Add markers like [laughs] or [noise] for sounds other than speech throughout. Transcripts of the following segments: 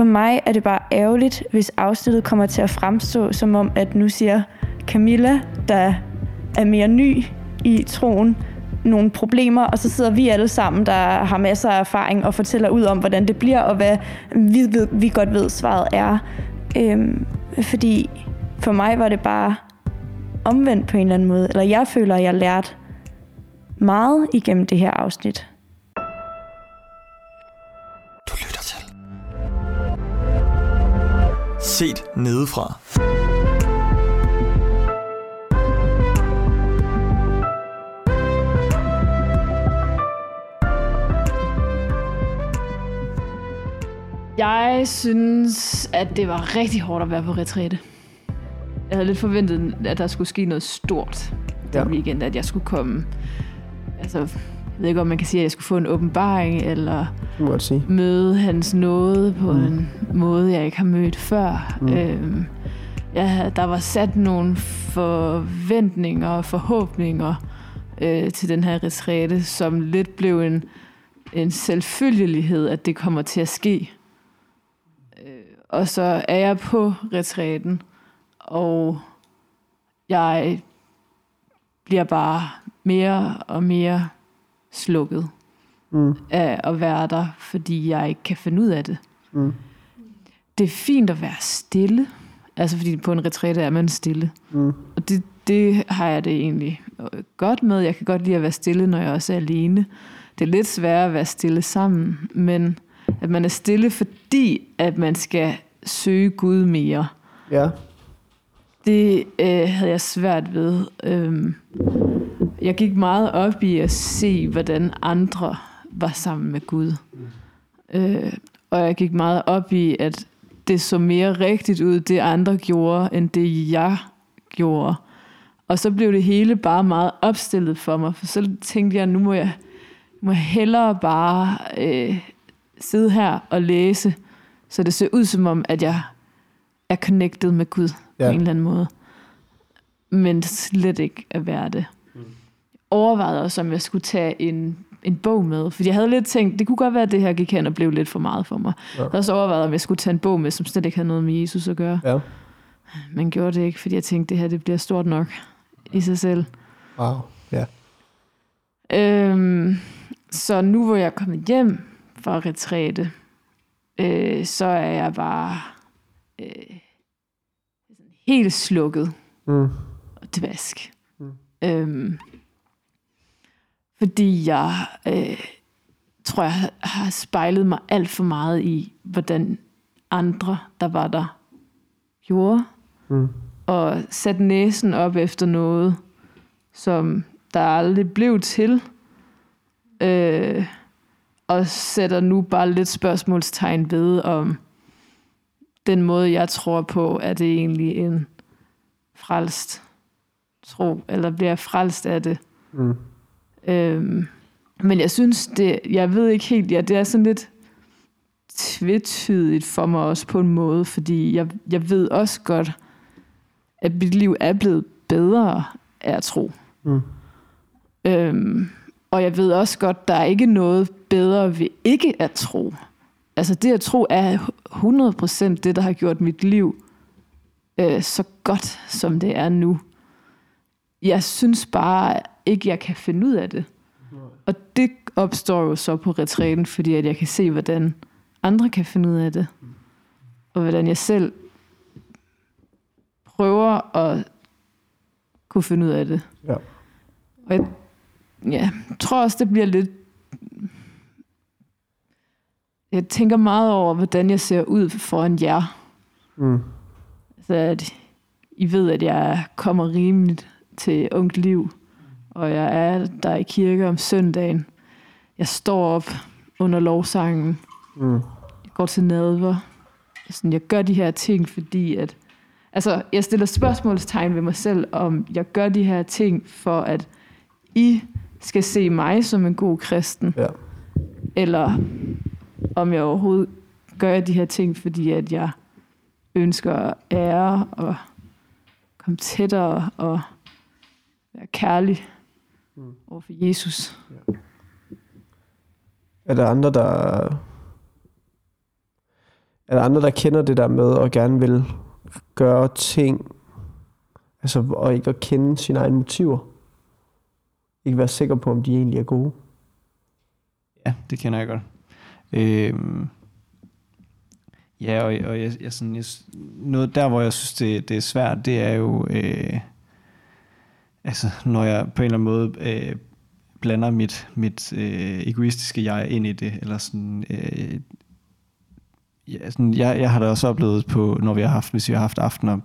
For mig er det bare ærgerligt, hvis afsnittet kommer til at fremstå som om, at nu siger Camilla, der er mere ny i troen, nogle problemer, og så sidder vi alle sammen, der har masser af erfaring og fortæller ud om, hvordan det bliver, og hvad vi, ved, vi godt ved, svaret er. Øhm, fordi for mig var det bare omvendt på en eller anden måde. Eller jeg føler, at jeg lærte meget igennem det her afsnit. Set nedefra. Jeg synes, at det var rigtig hårdt at være på retræte. Jeg havde lidt forventet, at der skulle ske noget stort den Ja. weekend, at jeg skulle komme... Altså, jeg ved ikke, om man kan sige, at jeg skulle få en åbenbaring, eller sige. møde hans nåde på Mm. en måde, jeg ikke har mødt før. Mm. Øhm, ja, der var sat nogle forventninger og forhåbninger øh, til den her retræte, som lidt blev en, en selvfølgelighed, at det kommer til at ske. Øh, og så er jeg på retræten, og jeg bliver bare mere og mere slukket Mm. af at være der, fordi jeg ikke kan finde ud af det. Mm. Det er fint at være stille, altså fordi på en retræte er man stille. Mm. Og det, det har jeg det egentlig øh, godt med. Jeg kan godt lide at være stille, når jeg også er alene. Det er lidt sværere at være stille sammen, men at man er stille, fordi at man skal søge Gud mere. Ja. Det øh, havde jeg svært ved. Øhm, jeg gik meget op i at se, hvordan andre var sammen med Gud. Øh, og jeg gik meget op i, at det så mere rigtigt ud, det andre gjorde, end det jeg gjorde. Og så blev det hele bare meget opstillet for mig, for så tænkte jeg, nu må jeg, må jeg hellere bare øh, sidde her og læse, så det ser ud som om, at jeg er connected med Gud ja. På en eller anden måde. Men slet ikke at være det. Overvejede også, om jeg skulle tage en, en bog med. Fordi jeg havde lidt tænkt, det kunne godt være, at det her gik hen og blev lidt for meget for mig. Ja. Jeg havde også overvejet, om jeg skulle tage en bog med, som slet ikke havde noget med Jesus at gøre. Ja. Men gjorde det ikke, fordi jeg tænkte, det her det bliver stort nok i sig selv. Wow. Ja. Øhm, så nu hvor jeg er kommet hjem fra retræte, øh, så er jeg bare øh, helt slukket Mm. og dvask. Mm. Øhm, fordi jeg øh, tror, jeg har spejlet mig alt for meget i, hvordan andre, der var der, gjorde. Mm. Og sat næsen op efter noget, som der aldrig blev til. Øh, og sætter nu bare lidt spørgsmålstegn ved, om den måde, jeg tror på, er det egentlig en frelst tro, eller bliver frelst af det. Mm. Øhm, men jeg synes, det, jeg ved ikke helt, ja, det er sådan lidt tvetydigt for mig også på en måde, fordi jeg, jeg ved også godt, at mit liv er blevet bedre af at tro. Mm. Øhm, og jeg ved også godt, der er ikke noget bedre ved ikke at tro. Altså det at tro er 100% det, der har gjort mit liv øh, så godt, som det er nu. Jeg synes bare ikke, jeg kan finde ud af det. Og det opstår jo så på retræten, fordi at jeg kan se, hvordan andre kan finde ud af det. Og hvordan jeg selv prøver at kunne finde ud af det. Ja. Og jeg ja, tror også, det bliver lidt... Jeg tænker meget over, hvordan jeg ser ud foran jer. Mm. Så at I ved, at jeg kommer rimeligt til ungt liv. Og jeg er der i kirke om søndagen. Jeg står op under lovsangen. Mm. Jeg går til nadver. Sådan, jeg gør de her ting, fordi at... Altså, jeg stiller spørgsmålstegn ved mig selv, om jeg gør de her ting, for at I skal se mig som en god kristen, Ja. eller om jeg overhovedet gør de her ting, fordi at jeg ønsker at ære og komme tættere og være kærlig Mm. over for Jesus. Er der andre, der... Er der andre, der kender det der med og gerne vil gøre ting, altså og ikke at kende sine egne motiver? Ikke være sikker på, om de egentlig er gode? Ja, det kender jeg godt. Øhm, ja, og, og jeg, jeg, sådan, jeg, noget der, hvor jeg synes, det, det er svært, det er jo, øh, altså, når jeg på en eller anden måde øh, blander mit, mit øh, egoistiske jeg ind i det, eller sådan, øh, ja, sådan jeg, jeg har da også oplevet på, når vi har haft, hvis vi har haft aftener,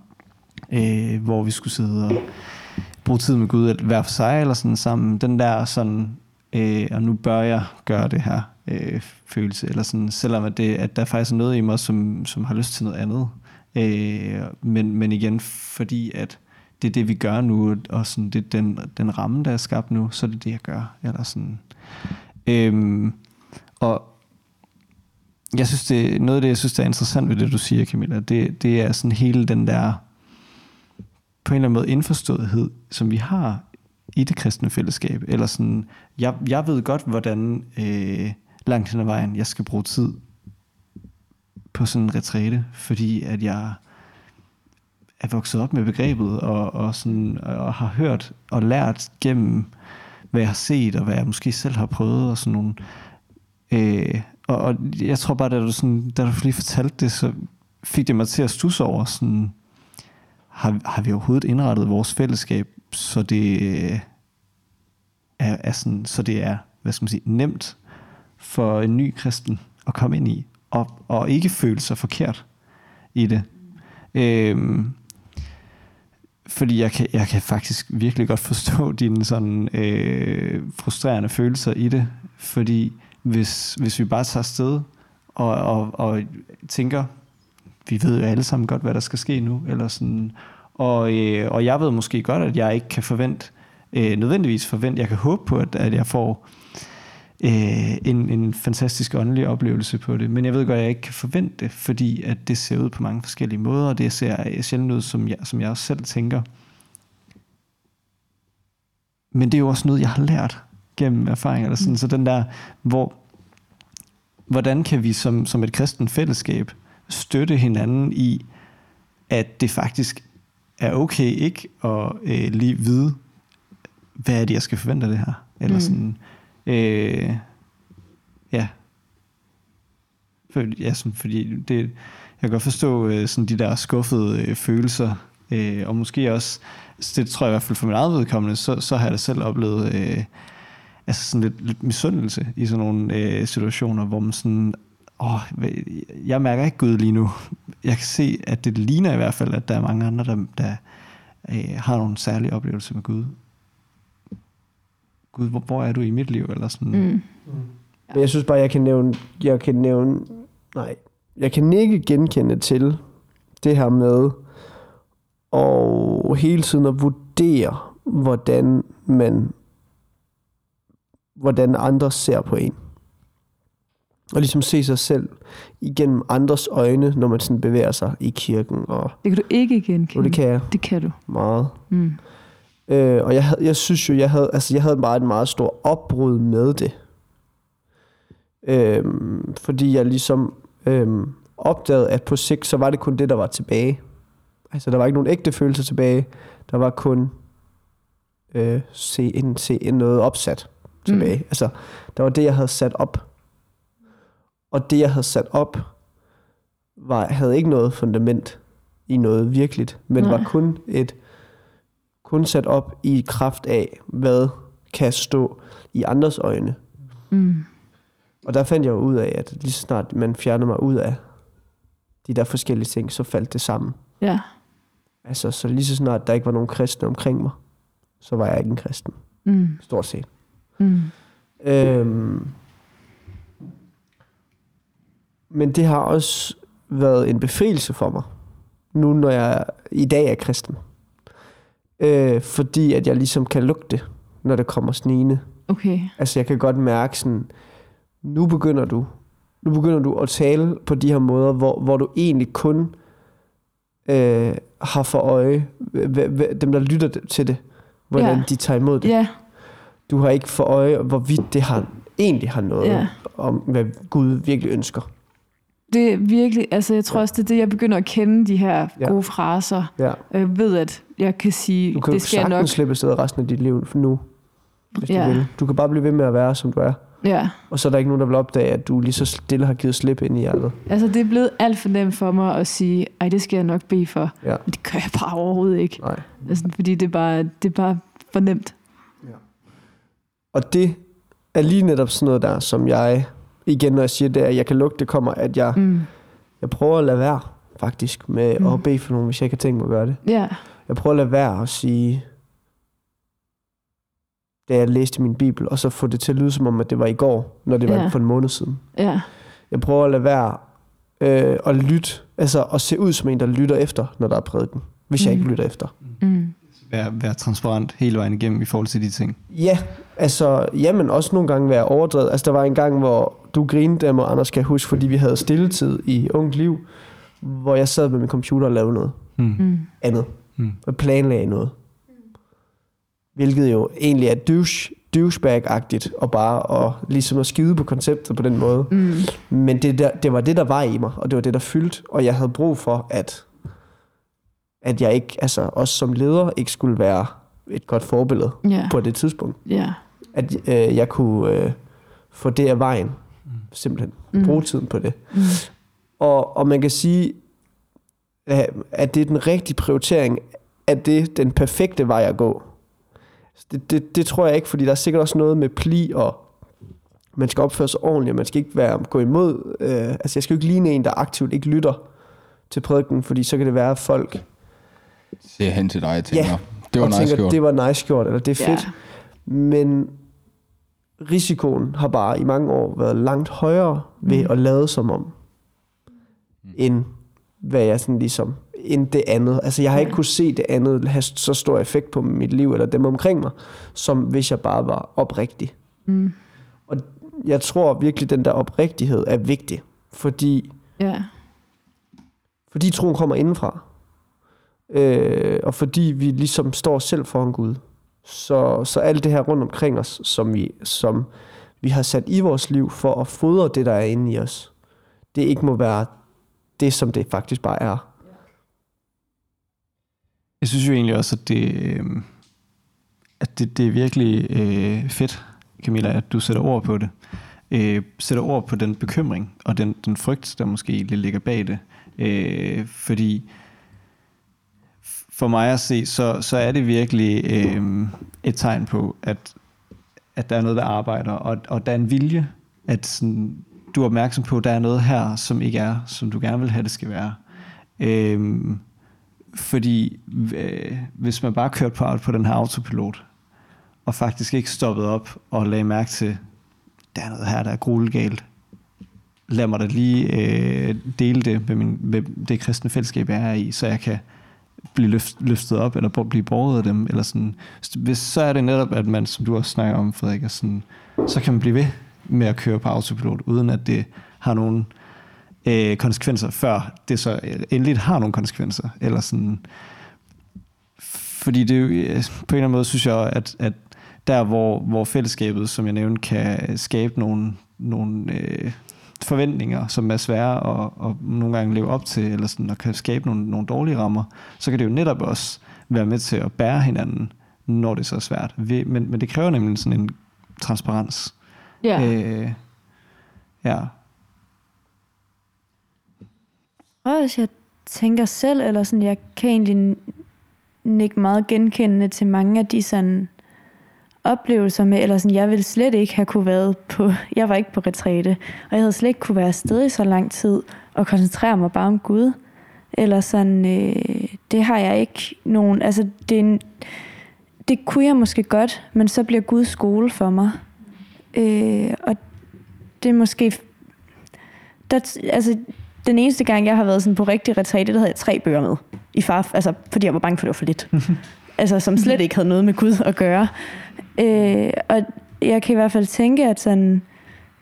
øh, hvor vi skulle sidde og bruge tid med Gud, at hver for sig eller sådan sammen, den der sådan, øh, og nu bør jeg gøre det her øh, følelse, eller sådan, selvom at, det, at der faktisk er noget i mig, som, som har lyst til noget andet. Øh, men, men igen, fordi at det er det, vi gør nu, og sådan, det er den, den ramme, der er skabt nu, så er det det, jeg gør. Eller sådan. Øhm, og jeg synes, det, noget af det, jeg synes, der er interessant ved det, du siger, Camilla, det, det er sådan hele den der, på en eller anden måde, indforståethed, som vi har i det kristne fællesskab. Eller sådan, jeg, jeg ved godt, hvordan øh, langt hen ad vejen, jeg skal bruge tid på sådan en retræte, fordi at jeg er vokset op med begrebet, og, og, sådan, og har hørt og lært gennem, hvad jeg har set, og hvad jeg måske selv har prøvet, og sådan nogle... Øh, og, og jeg tror bare, da du, sådan, da du lige fortalte det, så fik det mig til at stusse over, sådan, har, har vi overhovedet indrettet vores fællesskab, så det øh, er, er sådan, så det er, hvad skal man sige, nemt for en ny kristen at komme ind i, og, og ikke føle sig forkert i det. Øhm, fordi jeg kan, jeg kan faktisk virkelig godt forstå [laughs] dine sådan øh, frustrerende følelser i det, fordi hvis, hvis vi bare tager sted og, og, og tænker, vi ved jo alle sammen godt, hvad der skal ske nu, eller sådan, og, øh, og jeg ved måske godt, at jeg ikke kan forvente, øh, nødvendigvis forvente, jeg kan håbe på, at, at jeg får øh, en, en fantastisk åndelig oplevelse på det, men jeg ved godt, at jeg ikke kan forvente det, fordi at det ser ud på mange forskellige måder, og det ser sjældent ud, som jeg, som jeg også selv tænker. Men det er jo også noget, jeg har lært gennem erfaring, eller sådan, mm. så den der, hvor, hvordan kan vi som, som et kristen fællesskab støtte hinanden i, at det faktisk er okay ikke at øh, lige vide, hvad er det, jeg skal forvente af det her, eller mm. Øh, ja. For, ja, sådan, fordi det, jeg kan godt forstå øh, sådan de der skuffede øh, følelser, øh, og måske også, altså, det tror jeg i hvert fald for min eget vedkommende, så, så har jeg da selv oplevet øh, altså sådan lidt, lidt misundelse i sådan nogle øh, situationer, hvor man sådan, åh, jeg mærker ikke Gud lige nu. Jeg kan se, at det ligner i hvert fald, at der er mange andre, der, der øh, har nogle særlige oplevelser med Gud. Gud, hvor, hvor er du i mit liv? Eller sådan. Mm. Men jeg synes bare, jeg kan nævne, jeg kan nævne, nej, jeg kan ikke genkende til det her med og hele tiden at vurdere, hvordan man, hvordan andre ser på en. Og ligesom se sig selv igennem andres øjne, når man sådan bevæger sig i kirken. Og, Det kan du ikke genkende. jo, det kan jeg Det kan du. meget. Mm. Øh, og jeg, havde, jeg synes jo, jeg havde, altså jeg havde bare et meget stort opbrud med det. Øhm, fordi jeg ligesom øhm, opdagede, at på sigt, så var det kun det, der var tilbage. Altså, der var ikke nogen ægte følelser tilbage. Der var kun øh, se, en, se, en noget opsat tilbage. Mm. Altså, der var det, jeg havde sat op. Og det, jeg havde sat op, var, havde ikke noget fundament i noget virkeligt, men Nej. var kun et kun sat op i kraft af, hvad kan stå i andres øjne. Mm. Og der fandt jeg jo ud af, at lige så snart man fjernede mig ud af de der forskellige ting, så faldt det sammen. Ja. Altså, så lige så snart der ikke var nogen kristne omkring mig, så var jeg ikke en kristen, Mm. stort set. Mm. Øhm, men det har også været en befrielse for mig, nu når jeg i dag er kristen. Øh, fordi at jeg ligesom kan lugte, når det kommer snigende. Okay. Altså jeg kan godt mærke sådan, nu begynder du, nu begynder du at tale på de her måder, hvor, hvor du egentlig kun øh, har for øje, dem der lytter til det, hvordan Ja. de tager imod det. Ja. Du har ikke for øje, hvorvidt det har, egentlig har noget Ja. om, hvad Gud virkelig ønsker. Det er virkelig, altså jeg tror Ja. også, det er det, jeg begynder at kende de her Ja. gode fraser. Ja. Jeg ved, at jeg kan sige, Du kan det skal jeg nok. slippe afsted resten af dit liv nu, hvis Ja. du vil. Du kan bare blive ved med at være, som du er. Ja, Og så er der ikke nogen, der vil opdage, at du lige så stille har givet slip ind i hjertet. altså det er blevet alt for nemt for mig at sige, ej, det skal jeg nok bede for. Ja. Men det gør jeg bare overhovedet ikke. Nej. Altså, fordi det er bare, det er bare for nemt. Og det er lige netop sådan noget der, som jeg, igen når jeg siger det, at jeg kan lugte, det kommer, at jeg, Mm. jeg prøver at lade være, faktisk, med Mm. at bede for nogen, hvis jeg ikke har tænkt mig at gøre det. Ja, Jeg prøver at lade være at sige, da jeg læste min bibel, og så få det til at lyde som om, at det var i går, når det var Ja. for en måned siden. ja, Jeg prøver at lade være øh, at lytte, altså at se ud som en, der lytter efter, når der er prædiken, hvis jeg Mm. ikke lytter efter. mm. Være, være transparent hele vejen igennem i forhold til de ting. Ja, altså, jamen også nogle gange være overdrevet. Altså, der var en gang, hvor du grinede af mig, Anders, kan jeg huske, fordi vi havde stilletid i ungt liv, hvor jeg sad med min computer og lavede noget Mm. Mm. andet, Mm. og planlagde noget. Hvilket jo egentlig er douche, douchebag-agtigt, og bare at, ligesom at skide på konceptet på den måde. Mm. Men det, der, det var det, der var i mig, og det var det, der fyldte, og jeg havde brug for, at, at jeg ikke, altså også som leder, ikke skulle være et godt forbillede Ja, på det tidspunkt. ja. At øh, jeg kunne øh, få det af vejen, simpelthen. Mm. Bruge tiden på det. Mm. Og, og man kan sige, at at det er den rigtige prioritering, at det er den perfekte vej at gå. Det, det, det tror jeg ikke, fordi der er sikkert også noget med pli, og man skal opføre sig ordentligt, og man skal ikke være, gå imod. Øh, altså jeg skal jo ikke ligne en, der aktivt ikke lytter til prædiken, fordi så kan det være, at folk Ser hen til dig og tænker, Ja, det var nice tænker, gjort. det var nice gjort, eller det er fedt. Ja. Men risikoen har bare i mange år været langt højere ved Mm. at lade som om, end hvad jeg sådan ligesom, end det andet. Altså jeg har ikke kunne se det andet have så stor effekt på mit liv, eller dem omkring mig, som hvis jeg bare var oprigtig. Mm. Og jeg tror virkelig, den der oprigtighed er vigtig, fordi Ja. fordi troen kommer indenfra. Øh, og fordi vi ligesom står selv foran Gud. Så, så alt det her rundt omkring os, som vi, som vi har sat i vores liv for at fodre det, der er inde i os, det ikke må være det, som det faktisk bare er. Jeg synes jo egentlig også, at det, øh, at det, det er virkelig øh, fedt, Camilla, at du sætter ord på det. Øh, sætter ord på den bekymring og den, den frygt, der måske lidt ligger bag det. Øh, fordi for mig at se, så, så er det virkelig øh, et tegn på, at, at der er noget, der arbejder, og, og der er en vilje, at sådan, du er opmærksom på, at der er noget her, som ikke er, som du gerne vil have, det skal være. Øhm, fordi øh, hvis man bare kørte på, på den her autopilot, og faktisk ikke stoppede op og lagde mærke til, der er noget her, der er gruelegalt. Lad mig da lige øh, dele det med, min, med det kristne fællesskab, jeg er i, så jeg kan blive løft, løftet op, eller blive båret af dem, eller sådan. Hvis, så er det netop, at man, som du også snakker om, Frederik, er sådan, så kan man blive ved med at køre på autopilot, uden at det har nogen øh, konsekvenser, før det så øh, endelig har nogle konsekvenser. Eller sådan. Fordi det er jo, øh, på en eller anden måde synes jeg, at, at der hvor, hvor fællesskabet, som jeg nævnte, kan skabe nogle, nogle øh, forventninger, som er svære at, at nogle gange leve op til, eller sådan, og kan skabe nogle, nogle dårlige rammer, så kan det jo netop også være med til at bære hinanden, når det så er svært. Men, men det kræver nemlig sådan en transparens. Ja. Øh, ja. Og hvis jeg tænker selv, eller sådan, jeg kan egentlig ikke meget genkendende til mange af de sådan oplevelser med, eller sådan, jeg ville slet ikke have kunne været på, [laughs] jeg var ikke på retræte, og jeg havde slet ikke kunne være afsted i så lang tid, og koncentrere mig bare om Gud. Eller sådan, øh, det har jeg ikke nogen, altså det, det kunne jeg måske godt, men så bliver Gud skole for mig. Øh, og det er måske, der, altså den eneste gang, jeg har været sådan på rigtig retræte, der havde jeg tre bøger med. I far, altså, fordi jeg var bange for, at det var for lidt. [laughs] altså, som slet ikke havde noget med Gud at gøre. Øh, og jeg kan i hvert fald tænke, at sådan,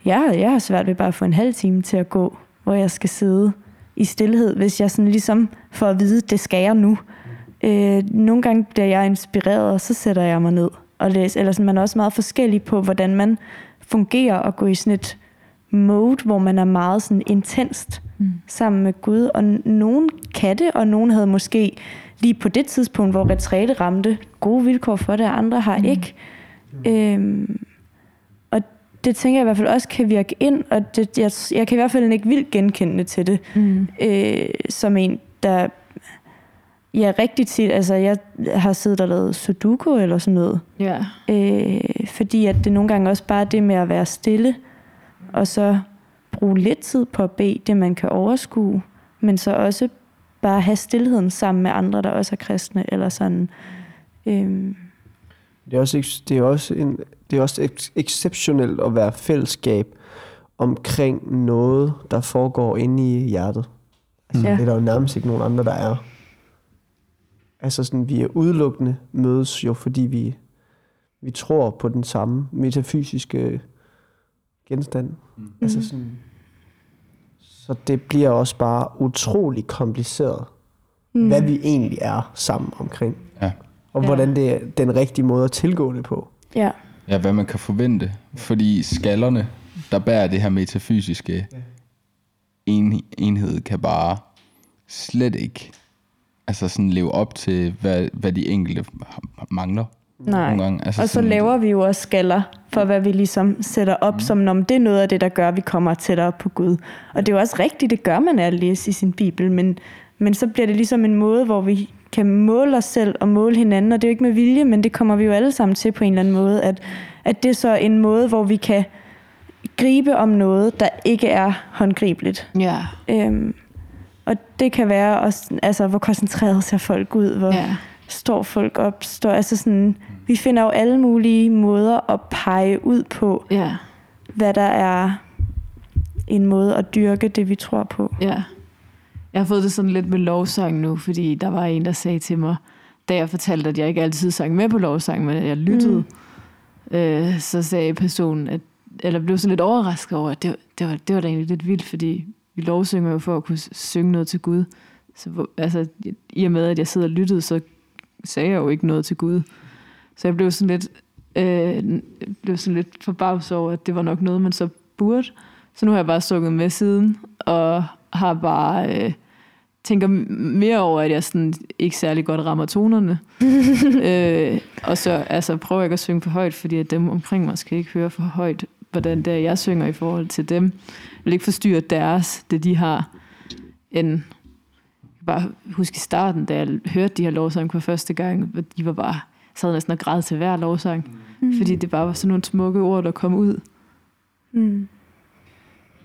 jeg, har- jeg har svært ved bare at få en halv time til at gå, hvor jeg skal sidde i stillhed, hvis jeg sådan ligesom får at vide, det skal jeg nu. Øh, nogle gange bliver jeg inspireret, og så sætter jeg mig ned og læser. Eller sådan, man er også meget forskellig på, hvordan man fungerer og går i sådan et mode, hvor man er meget sådan intenst Mm. sammen med Gud. Og nogen kan det, og nogen havde måske lige på det tidspunkt, hvor retræte ramte, gode vilkår for det, og andre har Mm. ikke. Øhm, og det tænker jeg i hvert fald også kan virke ind, og det, jeg, jeg kan i hvert fald ikke vildt genkende til det, Mm. øh, som en, der ja, rigtig tit, altså jeg har siddet og lavet sudoku eller sådan noget, Ja. øh, fordi at det nogle gange også bare er det med at være stille, og så bruge lidt tid på at bede det, man kan overskue, men så også bare have stillheden sammen med andre, der også er kristne, eller sådan. Øhm, Det er også, det er også, en, det er også exceptionelt at være fællesskab omkring noget, der foregår inde i hjertet. Altså, ja. Det er der jo nærmest ikke nogen andre, der er. Altså sådan, vi er udelukkende mødes jo, fordi vi, vi tror på den samme metafysiske genstand. Mm. Altså sådan, så det bliver også bare utrolig kompliceret, mm. hvad vi egentlig er sammen omkring. Ja. Og Ja. hvordan det er den rigtige måde at tilgå det på. ja. ja, hvad man kan forvente. Fordi skallerne, der bærer det her metafysiske en, enhed, kan bare slet ikke altså sådan leve op til, hvad, hvad de enkelte mangler. Nej. Nogle gange. Altså Og så laver vi jo også skaller for, hvad vi ligesom sætter op, mm. som om det er noget af det, der gør, at vi kommer tættere på Gud. Og det er jo også rigtigt, det gør man at læse i sin bibel, men, men så bliver det ligesom en måde, hvor vi kan måle os selv og måle hinanden, og det er jo ikke med vilje, men det kommer vi jo alle sammen til på en eller anden måde, at, at det er så en måde, hvor vi kan gribe om noget, der ikke er håndgribeligt. Ja. Øhm, og det kan være også, altså, hvor koncentreret ser folk ud, hvor, Ja. står folk op, står, altså sådan, vi finder jo alle mulige måder at pege ud på, Ja. hvad der er en måde at dyrke det, vi tror på. Ja. Jeg har fået det sådan lidt med lovsang nu, fordi der var en, der sagde til mig, da jeg fortalte, at jeg ikke altid sang med på lovsang, men at jeg lyttede, mm. øh, så sagde personen, at, eller blev sådan lidt overrasket over, at det, det, var, det var da egentlig lidt vildt, fordi vi lovsynger jo for at kunne synge noget til Gud. Så hvor- altså, i og med, at jeg sidder og lyttede, så sagde jeg jo ikke noget til Gud. Så jeg blev sådan lidt, øh, blev sådan lidt forbavset over, at det var nok noget, man så burde. Så nu har jeg bare sunget med siden, og har bare øh, tænker mere over, at jeg sådan ikke særlig godt rammer tonerne. [laughs] øh, og så altså, prøver jeg ikke at synge for højt, fordi at dem omkring mig skal ikke høre for højt, hvordan det er, jeg synger i forhold til dem. Jeg vil ikke forstyrre deres, det de har, end jeg kan bare huske i starten, da jeg hørte de her lovsange for første gang, hvor de var bare, sad næsten og græd til hver lovsang, mm. fordi det bare var sådan nogle smukke ord, der kom ud. Mm.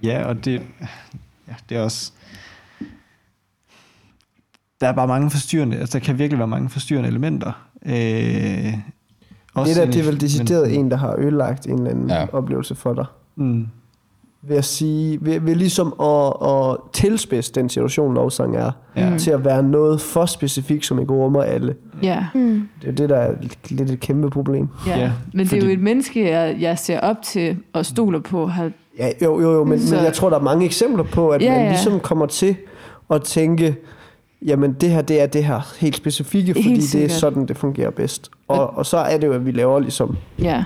Ja, og det, ja, det er også... Der er bare mange forstyrrende, altså der kan virkelig være mange forstyrrende elementer. Øh, Det også der, inde i- det er vel decideret men- en, der har ødelagt en eller anden Ja. ja. oplevelse for dig. Mm, Ved at sige, ved, ved ligesom at, at tilspidse den situation, lovsang er, ja. mm. til at være noget for specifikt, som ikke rummer alle. Ja. Mm. Det er det, der er lidt et kæmpe problem. Ja, Ja, men det er jo fordi- et menneske, jeg, jeg ser op til og stoler på. Har, Ja, jo, jo, jo, men, Så- men jeg tror, der er mange eksempler på, at Ja, ja, man ja. ligesom kommer til at tænke, jamen det her, det er det her helt specifikke, fordi Helt det er sådan, det fungerer bedst. Og, og så er det jo, at vi laver ligesom ja,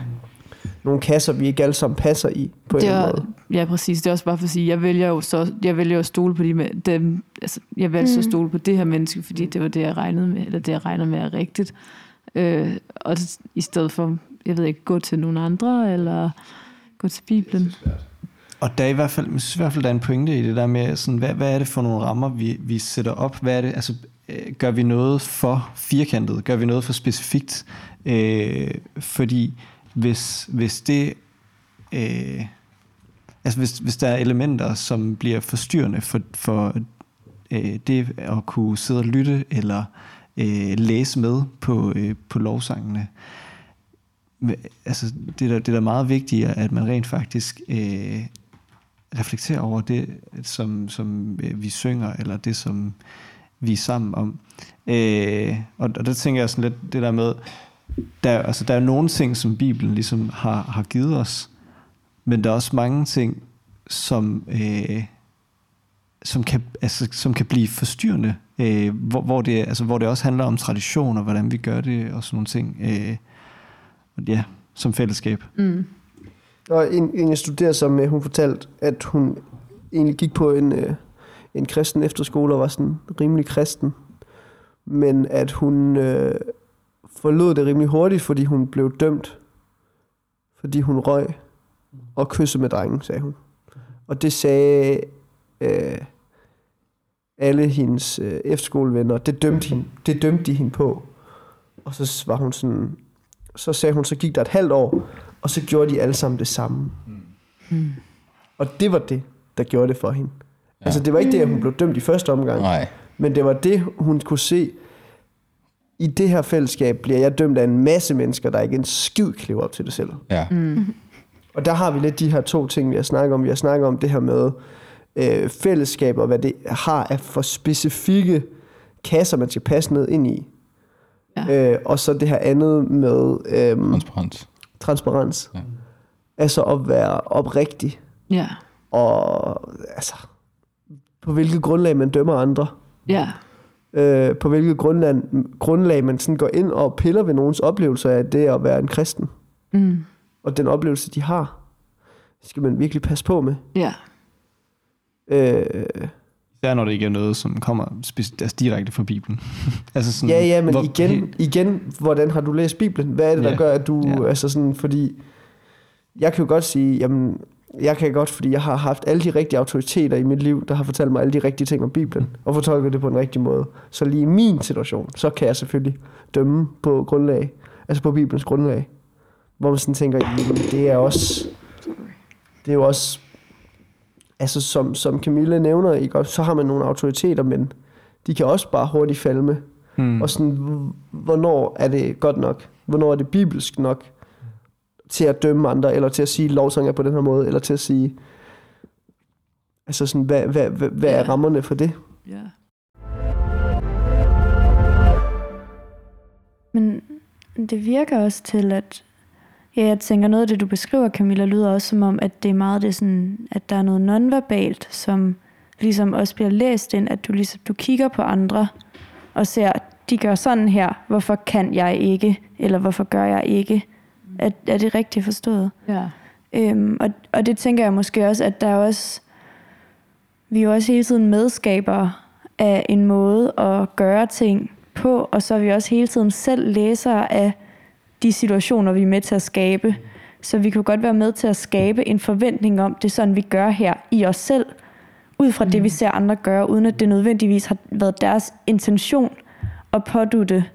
nogle kasser, vi ikke alle sammen passer i på en det eller er, anden måde. ja, præcis. Det er også bare for at sige, jeg vælger jo, så, jeg vælger jo at stole på de, med- dem, altså, jeg vælger mm. så at stole på det her menneske, fordi det var det, jeg regnede med, eller det, jeg regner med er rigtigt. Øh, og det, i stedet for, jeg ved ikke, gå til nogle andre, eller gå til Bibelen. Og der er i hvert fald, jeg synes i hvert fald, der er en pointe i det der med, sådan, hvad, hvad er det for nogle rammer, vi, vi sætter op? Hvad er det, altså, øh, gør vi noget for firkantet? Gør vi noget for specifikt? Øh, fordi hvis, hvis det... Øh, altså hvis, hvis der er elementer, som bliver forstyrrende for, for øh, det at kunne sidde og lytte eller øh, læse med på, øh, på lovsangene, altså det er, da, det er da meget vigtigere, at man rent faktisk øh, reflektere over det, som, som øh, vi synger, eller det, som vi er sammen om. Øh, og, og der tænker jeg sådan lidt det der med, der, altså, der er nogle ting, som Bibelen ligesom har, har givet os, men der er også mange ting, som, øh, som, kan, altså, som kan blive forstyrrende, øh, hvor, hvor, det, altså, hvor det også handler om tradition, og hvordan vi gør det, og sådan nogle ting. Øh, og ja, som fællesskab. Mm. Og en, en jeg studerer som øh, hun fortalte, at hun egentlig gik på en, øh, en kristen efterskole og var sådan rimelig kristen. Men at hun øh, forlod det rimelig hurtigt, fordi hun blev dømt. Fordi hun røg og kyssede med drengen, sagde hun. Og det sagde øh, alle hendes øh, efterskolevenner. Det dømte, hende, det dømte de hende på. Og så var hun sådan... Så sagde hun, så gik der et halvt år, og så gjorde de alle sammen det samme. Mm. Og det var det, der gjorde det for hende. Ja. Altså det var ikke det, at hun blev dømt i første omgang. Nej. Men det var det, hun kunne se. I det her fællesskab bliver jeg dømt af en masse mennesker, der ikke en skid leve op til det selv. Ja. Mm. Og der har vi lidt de her to ting, vi har snakket om. Vi har snakket om det her med øh, fællesskab, og hvad det har af for specifikke kasser, man skal passe ned ind i. Ja. Øh, og så det her andet med øh, Transparens. Transparens. Ja. Altså at være oprigtig. Ja. Og altså, på hvilket grundlag man dømmer andre. Ja. Øh, på hvilket grundlag, grundlag man sådan går ind og piller ved nogens oplevelser af det at være en kristen. Mm. Og den oplevelse, de har, skal man virkelig passe på med. Ja. Øh, Især når det ikke er noget, som kommer altså direkte fra Bibelen. [laughs] altså sådan, ja, ja, men hvor- igen, [laughs] igen, hvordan har du læst Bibelen? Hvad er det, der Ja. gør, at du... Ja. Altså sådan, fordi... Jeg kan jo godt sige, jamen, jeg kan godt, fordi jeg har haft alle de rigtige autoriteter i mit liv, der har fortalt mig alle de rigtige ting om Bibelen, og fortolket det på en rigtig måde. Så lige i min situation, så kan jeg selvfølgelig dømme på grundlag, altså på Bibelens grundlag, hvor man sådan tænker, jamen, det er også, det er jo også, altså som, som Camille nævner, ikke? Og så har man nogle autoriteter, men de kan også bare hurtigt falme. Mm. Og sådan, hvornår er det godt nok? Hvornår er det bibelsk nok til at dømme andre, eller til at sige, lovsang er på den her måde, eller til at sige, altså sådan, hvad, hvad, hvad, hvad er Ja. rammerne for det? Ja. Men det virker også til, at ja, jeg tænker, noget af det, du beskriver, Camilla, lyder også som om, at det er meget det sådan, at der er noget nonverbalt, som ligesom også bliver læst ind, at du ligesom du kigger på andre og ser, de gør sådan her, hvorfor kan jeg ikke, eller hvorfor gør jeg ikke? Er, er det rigtigt forstået? Ja. Øhm, og, og det tænker jeg måske også, at der er også, vi er jo også hele tiden medskabere af en måde at gøre ting på, og så er vi også hele tiden selv læsere af de situationer, vi er med til at skabe. Så vi kan godt være med til at skabe en forventning om, det er sådan, vi gør her i os selv, ud fra mm. det, vi ser andre gøre, uden at det nødvendigvis har været deres intention at pådutte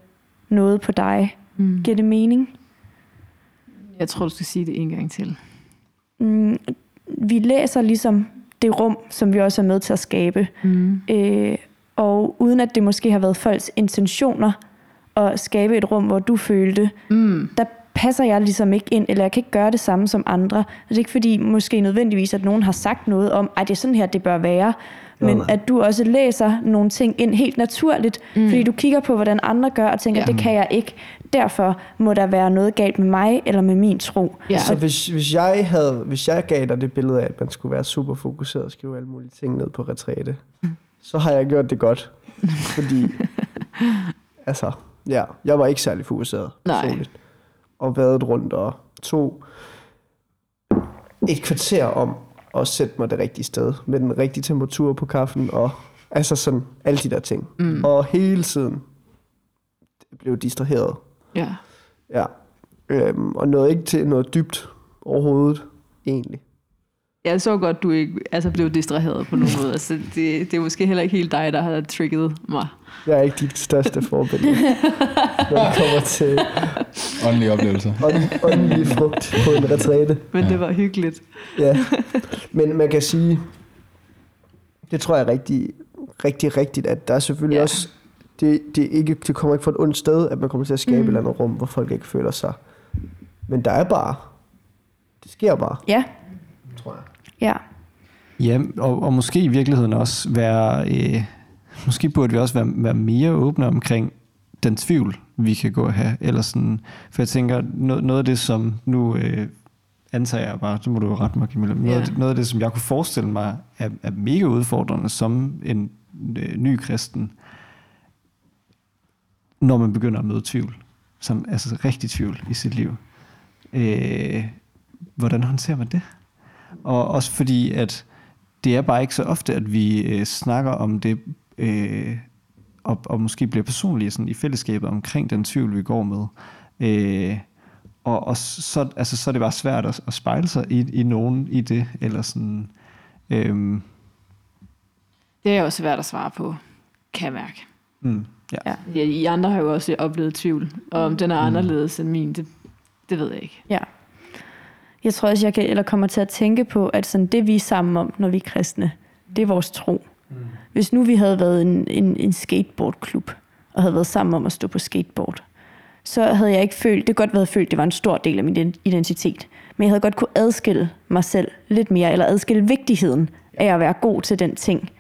noget på dig. Mm. Giver det mening? Jeg tror, du skal sige det en gang til. Mm, vi læser ligesom det rum, som vi også er med til at skabe. Mm. Øh, og uden at det måske har været folks intentioner at skabe et rum, hvor du følte, Mm. der passer jeg ligesom ikke ind, eller jeg kan ikke gøre det samme som andre. Og det er ikke fordi måske nødvendigvis, at nogen har sagt noget om, at det er sådan her, det bør være. Men nej. at du også læser nogle ting ind helt naturligt, mm. fordi du kigger på, hvordan andre gør, og tænker, Ja. det kan jeg ikke. Derfor må der være noget galt med mig, eller med min tro. Ja. Så hvis, hvis, jeg havde, hvis jeg gav dig det billede af, at man skulle være super fokuseret og skrive alle mulige ting ned på retræte, så har jeg gjort det godt. Fordi, [laughs] altså, ja, jeg var ikke særlig fokuseret. Nej. personligt. Og vadet rundt og tog et kvarter om at sætte mig det rigtige sted, med den rigtige temperatur på kaffen, og altså sådan alle de der ting. Mm. Og hele tiden blev distraheret. Ja. Ja. Øhm, og nåede ikke til noget dybt overhovedet, egentlig. Jeg så godt, du ikke altså, blev distraheret på nogen [laughs] måde. Altså, det, det er måske heller ikke helt dig, der har trigget mig. Jeg er ikke dit største forbillede, [laughs] når det kommer til Åndelige oplevelser. ånd- åndelig frugt på en retræte. Men ja. det var hyggeligt. Ja. Men man kan sige, det tror jeg er rigtig, rigtig rigtigt, at der er selvfølgelig Ja. også, det, det, er ikke, det kommer ikke fra et ondt sted, at man kommer til at skabe mm. et eller andet rum, hvor folk ikke føler sig. Men der er bare, det sker bare, Ja, tror jeg. Ja. Ja, og, og måske i virkeligheden også være, øh, måske burde vi også være, være mere åbne omkring den tvivl, vi kan gå og have. Eller sådan, for jeg tænker, noget, noget af det, som nu øh, antager jeg bare, så må du jo rette mig, Camilla, noget, Ja. af det, noget af det, som jeg kunne forestille mig, er, er mega udfordrende som en øh, ny kristen, når man begynder at møde tvivl, som altså rigtig tvivl i sit liv. Øh, hvordan håndterer man det? Og også fordi, at det er bare ikke så ofte, at vi øh, snakker om det, øh, og, og måske bliver personlige sådan, i fællesskabet omkring den tvivl, vi går med. Øh, og, og så, altså, så er det bare svært at, at spejle sig i, i nogen i det, eller sådan... Øh, Det er også svært at svare på, kan jeg mærke. mm, ja. Ja. I andre har jo også oplevet tvivl, og om den er anderledes end min, det, det ved jeg ikke. Ja. Jeg tror også, jeg kan, eller kommer til at tænke på, at sådan det, vi er sammen om, når vi er kristne, det er vores tro. Mm. Hvis nu vi havde været en, en, en skateboardklub, og havde været sammen om at stå på skateboard, så havde jeg ikke følt, det godt været følt, at det var en stor del af min identitet, men jeg havde godt kunne adskille mig selv lidt mere, eller adskille vigtigheden af at være god til den ting.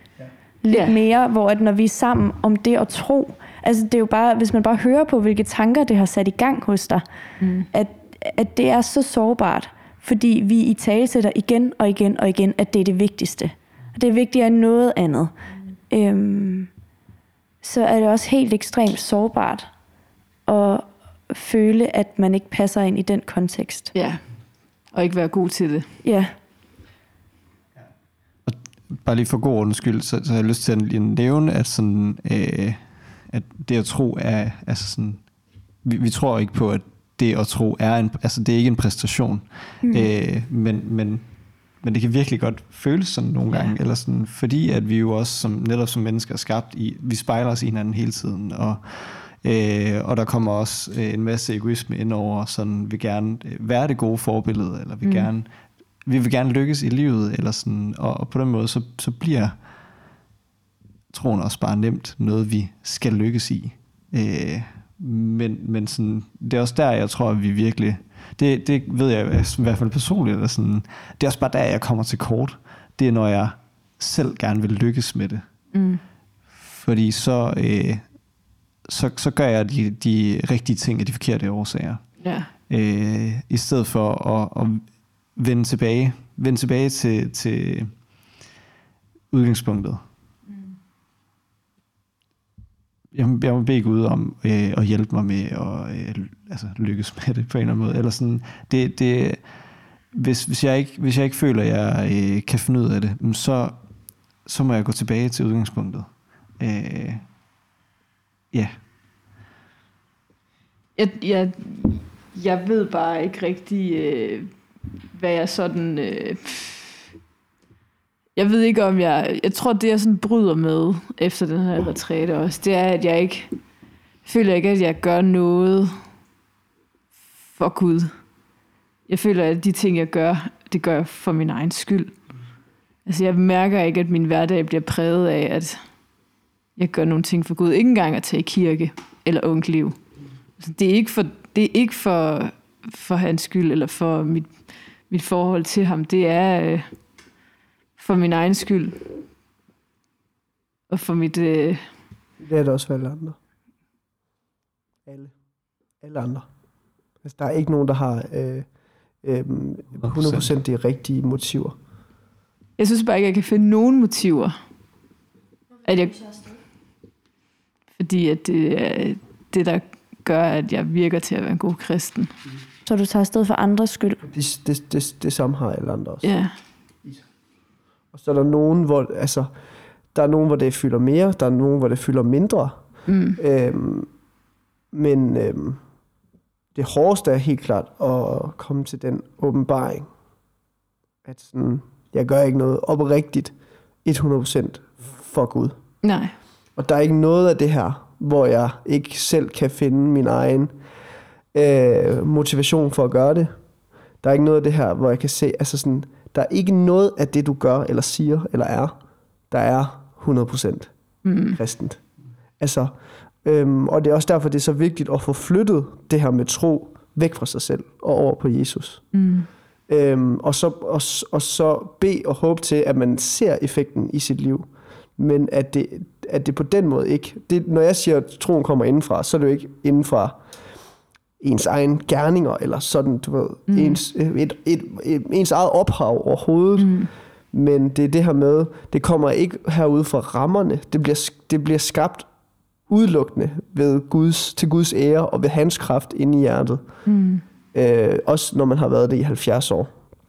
Lidt Ja. mere, hvor at når vi er sammen om det at tro, altså det er jo bare, hvis man bare hører på, hvilke tanker det har sat i gang hos dig, mm. at, at det er så sårbart, fordi vi i tale sætter igen og igen og igen, at det er det vigtigste. Og det er vigtigere end noget andet. Mm. Øhm, så er det også helt ekstremt sårbart at føle, at man ikke passer ind i den kontekst. Ja, og ikke være god til det. Ja, bare lige for god ordens skyld, så, så har jeg lyst til at lige nævne, at, sådan, øh, at det at tro er, altså sådan, vi, vi tror ikke på, at det at tro er en, altså det er ikke en præstation, mm. øh, men, men, men det kan virkelig godt føles sådan nogle gange, eller sådan, fordi at vi jo også som, netop som mennesker er skabt i, vi spejler os i hinanden hele tiden, og Øh, og der kommer også øh, en masse egoisme ind over, sådan vil gerne øh, være det gode forbillede, eller vil mm. gerne, vi vil gerne lykkes i livet, eller sådan, og, og på den måde, så, så bliver troen også bare nemt noget, vi skal lykkes i. Øh, men, men sådan, det er også der, jeg tror, at vi virkelig, det, det ved jeg i hvert fald personligt, eller sådan, det er også bare der, jeg kommer til kort. Det er, når jeg selv gerne vil lykkes med det. Mm. Fordi så, øh, så, så gør jeg de, de rigtige ting af de forkerte årsager. Ja. Øh, I stedet for at, at vende tilbage, vende tilbage til, til udgangspunktet. Jeg, jeg må bede Gud om øh, at hjælpe mig med at øh, altså, lykkes med det på en eller anden måde. Eller sådan, det, det, hvis, hvis, jeg ikke, hvis jeg ikke føler, at jeg øh, kan finde ud af det, så, så må jeg gå tilbage til udgangspunktet. Øh, ja, Jeg, jeg, jeg ved bare ikke rigtig, øh, hvad jeg sådan... Øh, jeg ved ikke om jeg... Jeg tror, det jeg sådan bryder med efter den her retræte også, det er, at jeg ikke... føler ikke, at jeg gør noget for Gud. Jeg føler, at de ting, jeg gør, det gør jeg for min egen skyld. Altså, jeg mærker ikke, at min hverdag bliver præget af, at jeg gør nogle ting for Gud. Ikke engang at tage i kirke eller ungt liv. Altså, det er ikke for, det er ikke for, for hans skyld, eller for mit, mit forhold til ham. Det er øh, for min egen skyld. Og for mit... Øh, Det er det også for alle andre. Alle. Alle andre. Altså, der er ikke nogen, der har øh, øh, 100% de rigtige motiver. jeg synes bare ikke, jeg kan finde nogen motiver. At jeg, fordi at det er det, der gør, at jeg virker til at være en god kristen. så du tager afsted for andres skyld. Det, det, det, det samme har alle andre også. Ja, Og så er der nogen, hvor, altså, der er nogen, hvor det fylder mere, der er nogen, hvor det fylder mindre. mm. Øhm, men øhm, det hårdeste er helt klart at komme til den åbenbaring, at sådan, jeg gør ikke noget oprigtigt 100% for Gud. nej. Og der er ikke noget af det her, hvor jeg ikke selv kan finde min egen øh, motivation for at gøre det. Der er ikke noget af det her, hvor jeg kan se, altså sådan, der er ikke noget af det, du gør, eller siger, eller er, der er 100% Mm. kristent. Altså, øhm, og det er også derfor, det er så vigtigt at få flyttet det her med tro væk fra sig selv og over på Jesus. Mm. Øhm, og, så, og, og så bede og håbe til, at man ser effekten i sit liv. Men at det, at det på den måde ikke... Det, når jeg siger, at troen kommer indenfra, så er det jo ikke indenfra ens egen gerninger, eller sådan, du ved, mm. ens, et, et, et, ens eget ophav overhovedet. Mm. Men det er det her med, det kommer ikke herude fra rammerne. Det bliver, det bliver skabt udelukkende ved Guds, til Guds ære og ved hans kraft inde i hjertet. Mm. Øh, også når man har været det i 70 år.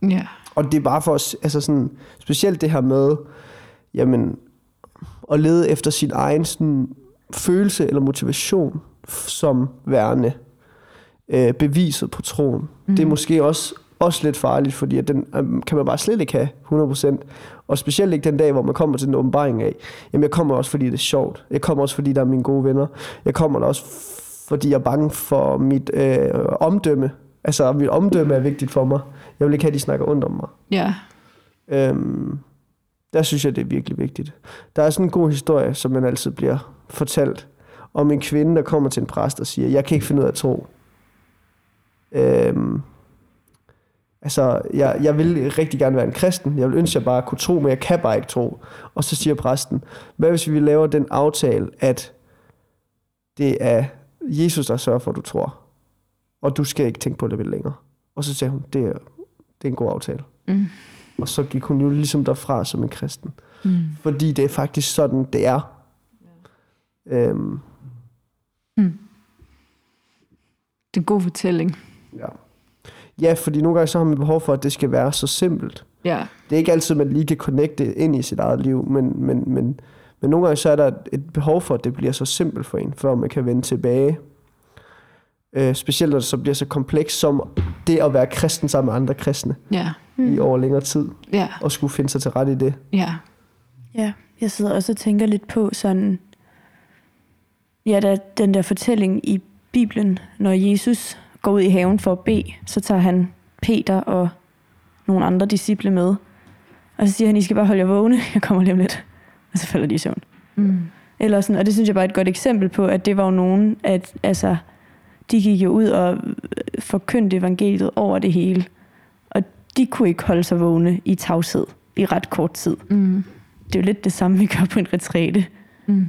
Ja. Og det er bare for os, altså sådan, specielt det her med, jamen, at lede efter sin egen sådan, følelse eller motivation som værende øh, beviset på troen. Mm. Det er måske også, også lidt farligt, fordi at den øh, kan man bare slet ikke have 100%. Og specielt ikke den dag, hvor man kommer til den åbenbaring af, jamen jeg kommer også, fordi det er sjovt. Jeg kommer også, fordi der er mine gode venner. Jeg kommer der også, fordi jeg er bange for mit øh, omdømme. Altså, mit omdømme er vigtigt for mig. Jeg vil ikke have, at de snakker ondt om mig. Ja. Øhm, der synes jeg, det er virkelig vigtigt. Der er sådan en god historie, som man altid bliver fortalt, om en kvinde, der kommer til en præst og siger, jeg kan ikke finde ud af at tro. Øhm, altså, jeg, jeg vil rigtig gerne være en kristen. Jeg vil ønske, at jeg bare kunne tro, men jeg kan bare ikke tro. Og så siger præsten, hvad hvis vi laver den aftale, at det er Jesus, der sørger for, at du tror. Og du skal ikke tænke på det vel længere. Og så sagde hun, det er, det er en god aftale. Mm. Og så gik hun jo ligesom derfra som en kristen. Mm. Fordi det er faktisk sådan, det er. Øhm, Det er en god fortælling. Ja. ja, fordi nogle gange så har man behov for, at det skal være så simpelt. Ja. Det er ikke altid, man lige kan connecte ind i sit eget liv, men, men, men, men nogle gange så er der et behov for, at det bliver så simpelt for en, før man kan vende tilbage. Øh, specielt når det så bliver så kompleks som det at være kristen sammen med andre kristne Ja. mm. i over længere tid, Ja. og skulle finde sig til ret i det. Ja. Ja, jeg sidder også og tænker lidt på sådan, ja, der er den der fortælling i Bibelen, når Jesus går ud i haven for at bede, så tager han Peter og nogle andre disciple med, og så siger han, I skal bare holde jer vågne, [laughs] jeg kommer lige om lidt. Og så falder de i søvn. Mm. Eller sådan, og det synes jeg bare er et godt eksempel på, at det var jo nogen, at altså, de gik jo ud og øh, forkyndte evangeliet over det hele. Og de kunne ikke holde sig vågne i tavshed i ret kort tid. Mm. Det er jo lidt det samme, vi gør på en retræte. Mm.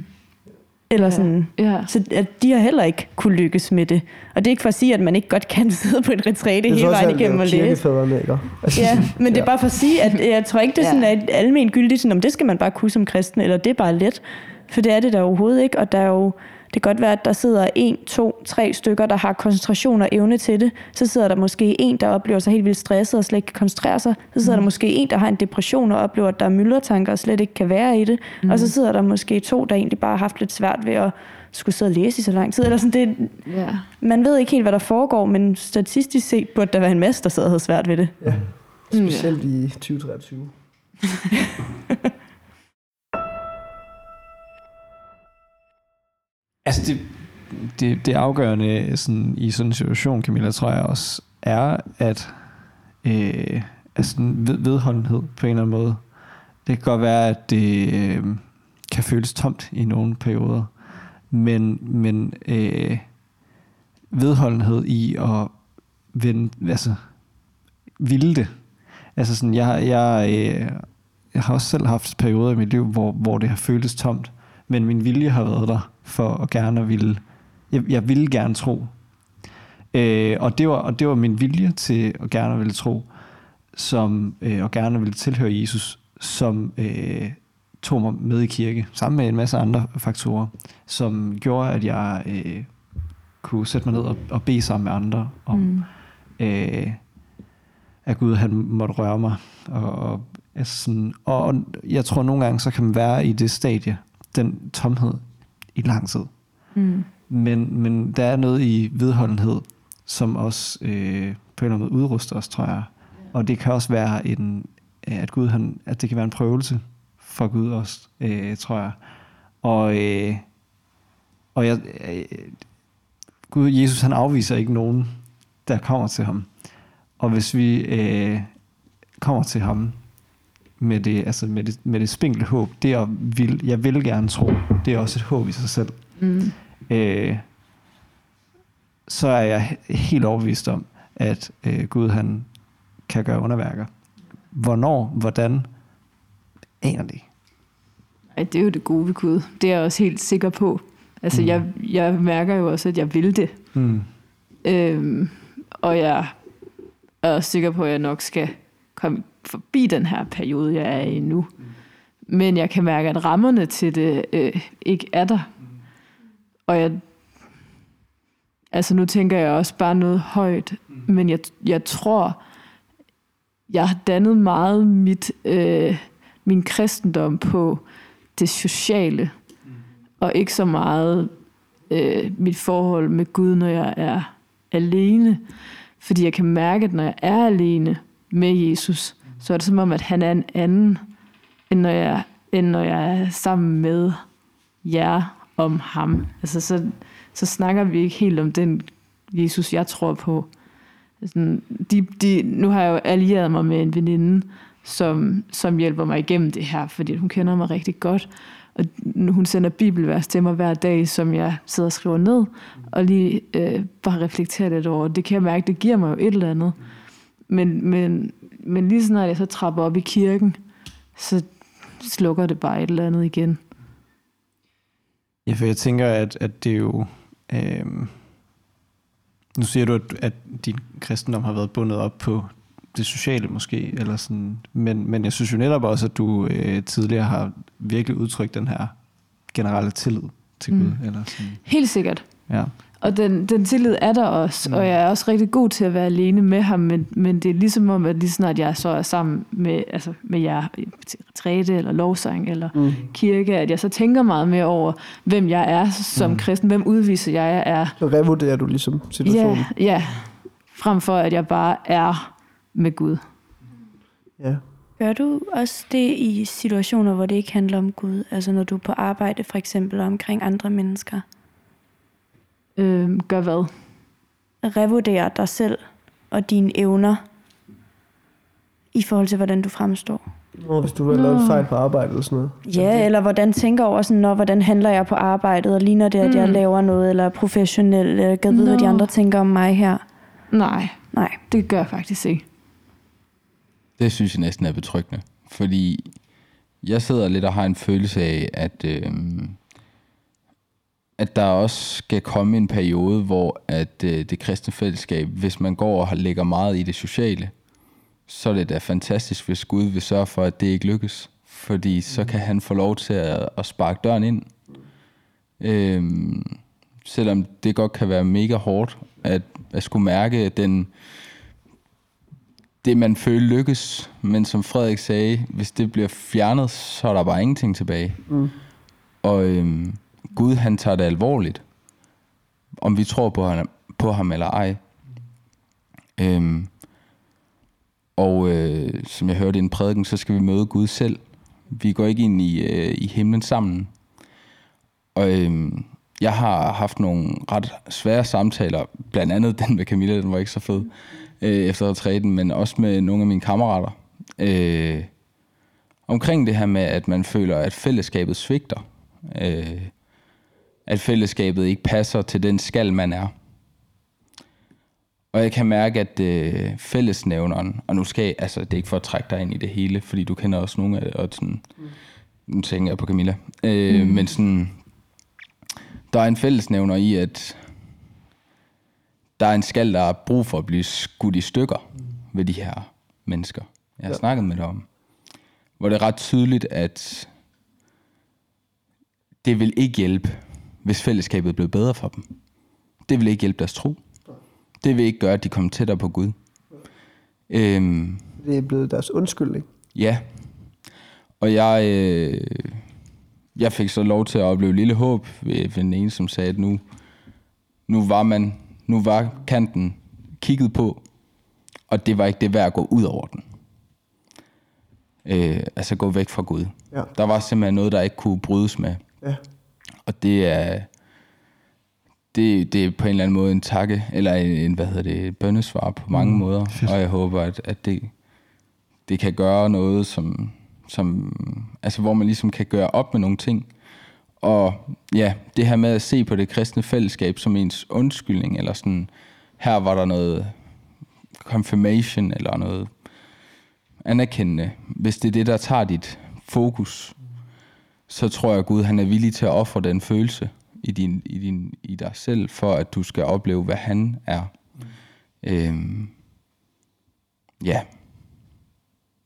Eller Ja. sådan. Ja. Så at de har heller ikke kunne lykkes med det. Og det er ikke for at sige, at man ikke godt kan [laughs] sidde på en retræte hele vejen igennem og læse. kirkefædrene, ikke? Altså, Ja, [laughs] men det er Ja. bare for at sige, at jeg tror ikke, det er sådan, Ja. at almen gyldigt, sådan, om det skal man bare kunne som kristen, eller det er bare let. For det er det der overhovedet ikke, og der er jo, det kan godt være, at der sidder en, to, tre stykker, der har koncentration og evne til det. Så sidder der måske en, der oplever sig helt vildt stresset og slet ikke kan koncentrere sig. Så sidder mm. der måske en, der har en depression og oplever, at der er myldretanker og slet ikke kan være i det. Mm. Og så sidder der måske to, der egentlig bare har haft lidt svært ved at skulle sidde og læse i så lang tid. Eller sådan, det, Ja. man ved ikke helt, hvad der foregår, men statistisk set burde der være en masse, der sidder og havde svært ved det. Ja. Specielt i 2023. [laughs] Altså det, det, det afgørende øh, sådan, i sådan en situation, Camilla, tror jeg også, er, at øh, altså ved, vedholdenhed på en eller anden måde. Det kan godt være, at det øh, kan føles tomt i nogle perioder, men, men øh, vedholdenhed i at vende, altså, ville det. Altså sådan, jeg, jeg, øh, jeg har også selv haft perioder i mit liv, hvor, hvor det har føltes tomt, men min vilje har været der for at gerne ville, jeg, jeg ville gerne tro. Øh, og, det var, og det var min vilje til at gerne ville tro, som, øh, og gerne ville tilhøre Jesus, som øh, tog mig med i kirke, sammen med en masse andre faktorer, som gjorde, at jeg øh, kunne sætte mig ned og, og bede sammen med andre om, mm. øh, at Gud han måtte røre mig. Og, og, altså sådan, og, og jeg tror nogle gange, så kan man være i det stadie, den tomhed, i lang tid. Mm. Men, men der er noget i vedholdenhed, som også øh, på en eller anden måde udruster os, tror jeg. Og det kan også være en, at Gud han, at det kan være en prøvelse for Gud også, øh, tror jeg. Og, øh, og jeg, øh, Gud, Jesus han afviser ikke nogen, der kommer til ham. Og hvis vi øh, kommer til ham med det, altså med det, med det spinkle håb, det er, vil, jeg vil gerne tro, det er også et håb i sig selv. Mm. Øh, så er jeg he- helt overbevist om, at øh, Gud han kan gøre underværker. Hvornår, hvordan, aner det ikke. Ej, det er jo det gode ved Gud. Det er jeg også helt sikker på. Altså, mm. jeg, jeg mærker jo også, at jeg vil det. Mm. Øhm, og jeg er også sikker på, at jeg nok skal komme forbi den her periode, jeg er i nu. Men jeg kan mærke, at rammerne til det øh, ikke er der. Og jeg, altså nu tænker jeg også bare noget højt, men jeg, jeg tror, jeg har dannet meget mit, øh, min kristendom på det sociale, og ikke så meget øh, mit forhold med Gud, når jeg er alene. Fordi jeg kan mærke, at når jeg er alene med Jesus, så er det som om, at han er en anden, end når jeg, end når jeg er sammen med jer om ham. Altså, så, så snakker vi ikke helt om den Jesus, jeg tror på. Sådan, de, de, nu har jeg jo allieret mig med en veninde, som, som hjælper mig igennem det her, fordi hun kender mig rigtig godt. Og hun sender bibelvers til mig hver dag, som jeg sidder og skriver ned, og lige øh, bare reflekterer lidt over. Det kan jeg mærke, det giver mig jo et eller andet. Men, men, men lige snart jeg så trapper op i kirken, så slukker det bare et eller andet igen. Ja, for jeg tænker, at, at det er jo... Øhm, nu siger du, at, at din kristendom har været bundet op på det sociale måske, eller sådan, men, men jeg synes jo netop også, at du øh, tidligere har virkelig udtrykt den her generelle tillid til Gud. Mm. Eller sådan. Helt sikkert. Ja. Og den, den tillid er der også, mm. og jeg er også rigtig god til at være alene med ham, men, men det er ligesom om, at lige snart jeg så er sammen med, altså med jer til retræte eller lovsang eller mm. kirke, at jeg så tænker meget mere over, hvem jeg er som mm. kristen, hvem udviser jeg, er. Så revurderer du ligesom situationen. Ja, ja, frem for at jeg bare er med Gud. Ja. Gør du også det i situationer, hvor det ikke handler om Gud? Altså når du er på arbejde for eksempel og omkring andre mennesker? Øh, gør hvad? Revurdere dig selv og dine evner i forhold til, hvordan du fremstår. Nå, hvis du har lavet en fejl på arbejde eller sådan noget. Ja, eller hvordan tænker over sådan, når, hvordan handler jeg på arbejdet, og ligner det, at jeg Mm. laver noget, eller er professionel, eller kan vide, hvad de andre tænker om mig her. Nej, Nej. det gør jeg faktisk ikke. Det synes jeg næsten er betryggende, fordi jeg sidder lidt og har en følelse af, at, øh, at der også skal komme en periode, hvor at øh, det kristne fællesskab, hvis man går og lægger meget i det sociale, så er det da fantastisk, hvis Gud vil sørge for, at det ikke lykkes. Fordi så kan han få lov til at, at sparke døren ind. Øhm, selvom det godt kan være mega hårdt, at, at skulle mærke den, det, man føler lykkes. Men som Frederik sagde, hvis det bliver fjernet, så er der bare ingenting tilbage. Mm. Og øhm, Gud, han tager det alvorligt. Om vi tror på ham, på ham eller ej. Øhm, og øh, som jeg hørte i en prædiken, så skal vi møde Gud selv. Vi går ikke ind i, øh, i himlen sammen. Og øhm, jeg har haft nogle ret svære samtaler, blandt andet den med Camilla, den var ikke så fed øh, efter retræten, men også med nogle af mine kammerater. Øh, omkring det her med, at man føler, at fællesskabet svigter. Øh, at fællesskabet ikke passer til den skal, man er. Og jeg kan mærke, at øh, fællesnævneren, og nu skal jeg, altså det er ikke for at trække dig ind i det hele, fordi du kender også nogle af og sådan, nu tænker jeg på Camilla, øh, mm. men sådan, der er en fællesnævner i, at der er en skal, der er brug for at blive skudt i stykker ved de her mennesker, jeg har ja. snakket med dig om. Hvor det er ret tydeligt, at det vil ikke hjælpe, hvis fællesskabet blev bedre for dem. Det vil ikke hjælpe deres tro. Det vil ikke gøre, at de kommer tættere på Gud. Øhm, Det er blevet deres undskyldning. Ja. Og jeg, øh, jeg fik så lov til at opleve lille håb ved, ved den ene, som sagde, at nu, nu var man, nu var kanten kigget på, og det var ikke det værd at gå ud over den. Øh, altså gå væk fra Gud. Ja. Der var simpelthen noget, der ikke kunne brydes med. Ja. Og det er, det, det er på en eller anden måde en takke, eller en, en hvad hedder det, et bønnesvar på mange mm, måder. fedt. Og jeg håber, at, at det, det kan gøre noget, som, som, altså hvor man ligesom kan gøre op med nogle ting. Og ja, det her med at se på det kristne fællesskab som ens undskyldning, eller sådan, her var der noget confirmation, eller noget anerkendende. Hvis det er det, der tager dit fokus, så tror jeg, at Gud han er villig til at ofre den følelse i, din, i, din, i dig selv, for at du skal opleve, hvad han er. Øhm, ja.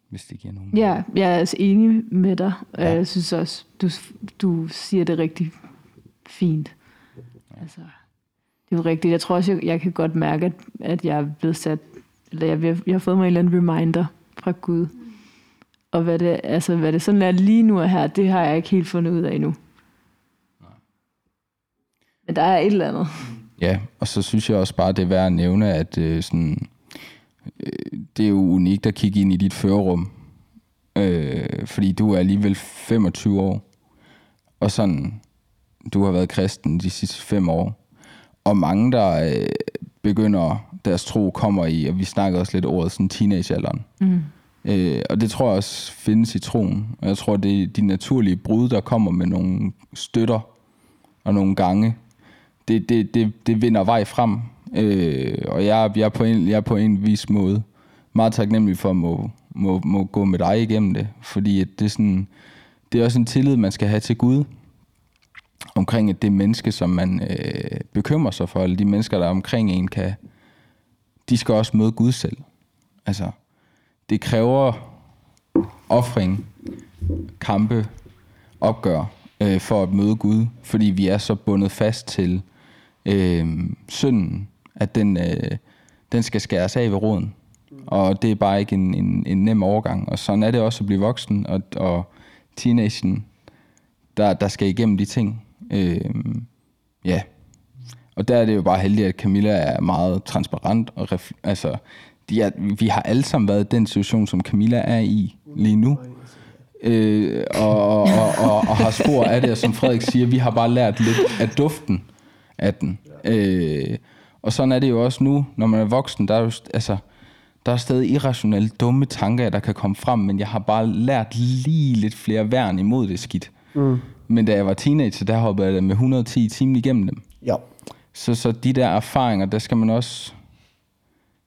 Hvis det giver nogen. Ja, jeg er altså enig med dig, Ja. jeg synes også, du, du siger det rigtig fint. Altså, det er jo rigtigt. Jeg tror også, jeg, jeg kan godt mærke, at, at jeg er blevet sat, eller jeg, jeg, jeg har fået mig en eller anden reminder fra Gud. Og hvad det, altså, hvad det sådan er lige nu og her, det har jeg ikke helt fundet ud af endnu. Men der er et eller andet. Ja, og så synes jeg også bare, det er værd at nævne, at øh, sådan, øh, det er jo unikt at kigge ind i dit førerum. Øh, fordi du er alligevel 25 år, og sådan, du har været kristen de sidste fem år. Og mange, der øh, begynder, deres tro kommer i, og vi snakker også lidt ordet, sådan teenagealderen. Mm. Øh, og det tror jeg også findes i troen. Og jeg tror, det er de naturlige brud, der kommer med nogle støtter og nogle gange. Det, det, det, det vinder vej frem. Øh, og jeg, jeg, er på en, jeg er på en vis måde meget taknemmelig for at må, må, må gå med dig igennem det. Fordi at det, er sådan, det er også en tillid, man skal have til Gud. Omkring at det menneske, som man øh, bekymrer sig for, eller de mennesker, der er omkring en, kan, de skal også møde Gud selv. Altså, det kræver offring, kampe, opgør øh, for at møde Gud, fordi vi er så bundet fast til øh, synden, at den, øh, den skal skæres af ved roden. Og det er bare ikke en, en, en nem overgang. Og sådan er det også at blive voksen, og, og teenagen, der, der skal igennem de ting. Øh, ja. Og der er det jo bare heldigt, at Camilla er meget transparent. Og ref, altså, er, vi har alle sammen været i den situation, som Camilla er i lige nu. Øh, og, og, og, og, og har spor af det, og som Frederik siger, vi har bare lært lidt af duften af den. Øh, og sådan er det jo også nu, når man er voksen, der er jo, altså, der er stadig irrationelle, dumme tanker, der kan komme frem, men jeg har bare lært lige lidt flere værn imod det skidt. Mm. Men da jeg var teenager, der hoppede jeg med 110 timer igennem dem. Ja. Så, så de der erfaringer, der skal man også...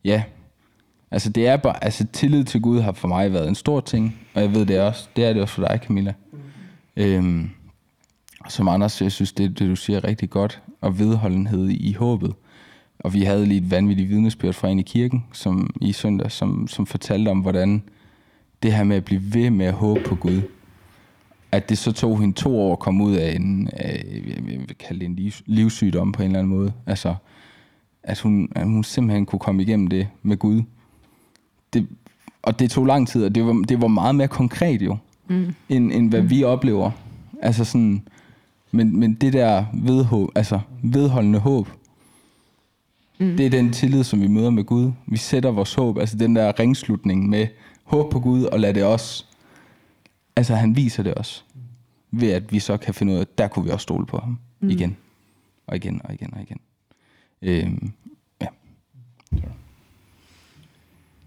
Ja. Altså, det er bare... Altså, tillid til Gud har for mig været en stor ting. Og jeg ved det også. Det er det også for dig, Camilla. Mm. Øhm, som Anders, jeg synes, det, det du siger er rigtig godt. Og vedholdenhed i, i håbet. Og vi havde lige et vanvittigt vidnesbyrd fra en i kirken som, i søndag, som, som fortalte om, hvordan det her med at blive ved med at håbe på Gud, at det så tog hende to år at komme ud af en, af, jeg vil kalde det en livs, livssygdom på en eller anden måde. Altså, at hun, at hun simpelthen kunne komme igennem det med Gud. Og det tog lang tid, og det var, det var meget mere konkret jo, mm. end, end hvad mm. vi oplever. Altså sådan, men, men det der vedhåb, altså vedholdende håb, mm. det er den tillid, som vi møder med Gud. Vi sætter vores håb, altså den der ringslutning med håb på Gud, og lad det også altså han viser det også, ved at vi så kan finde ud af, der kunne vi også stole på ham mm. igen, og igen, og igen, og igen. Øhm, ja.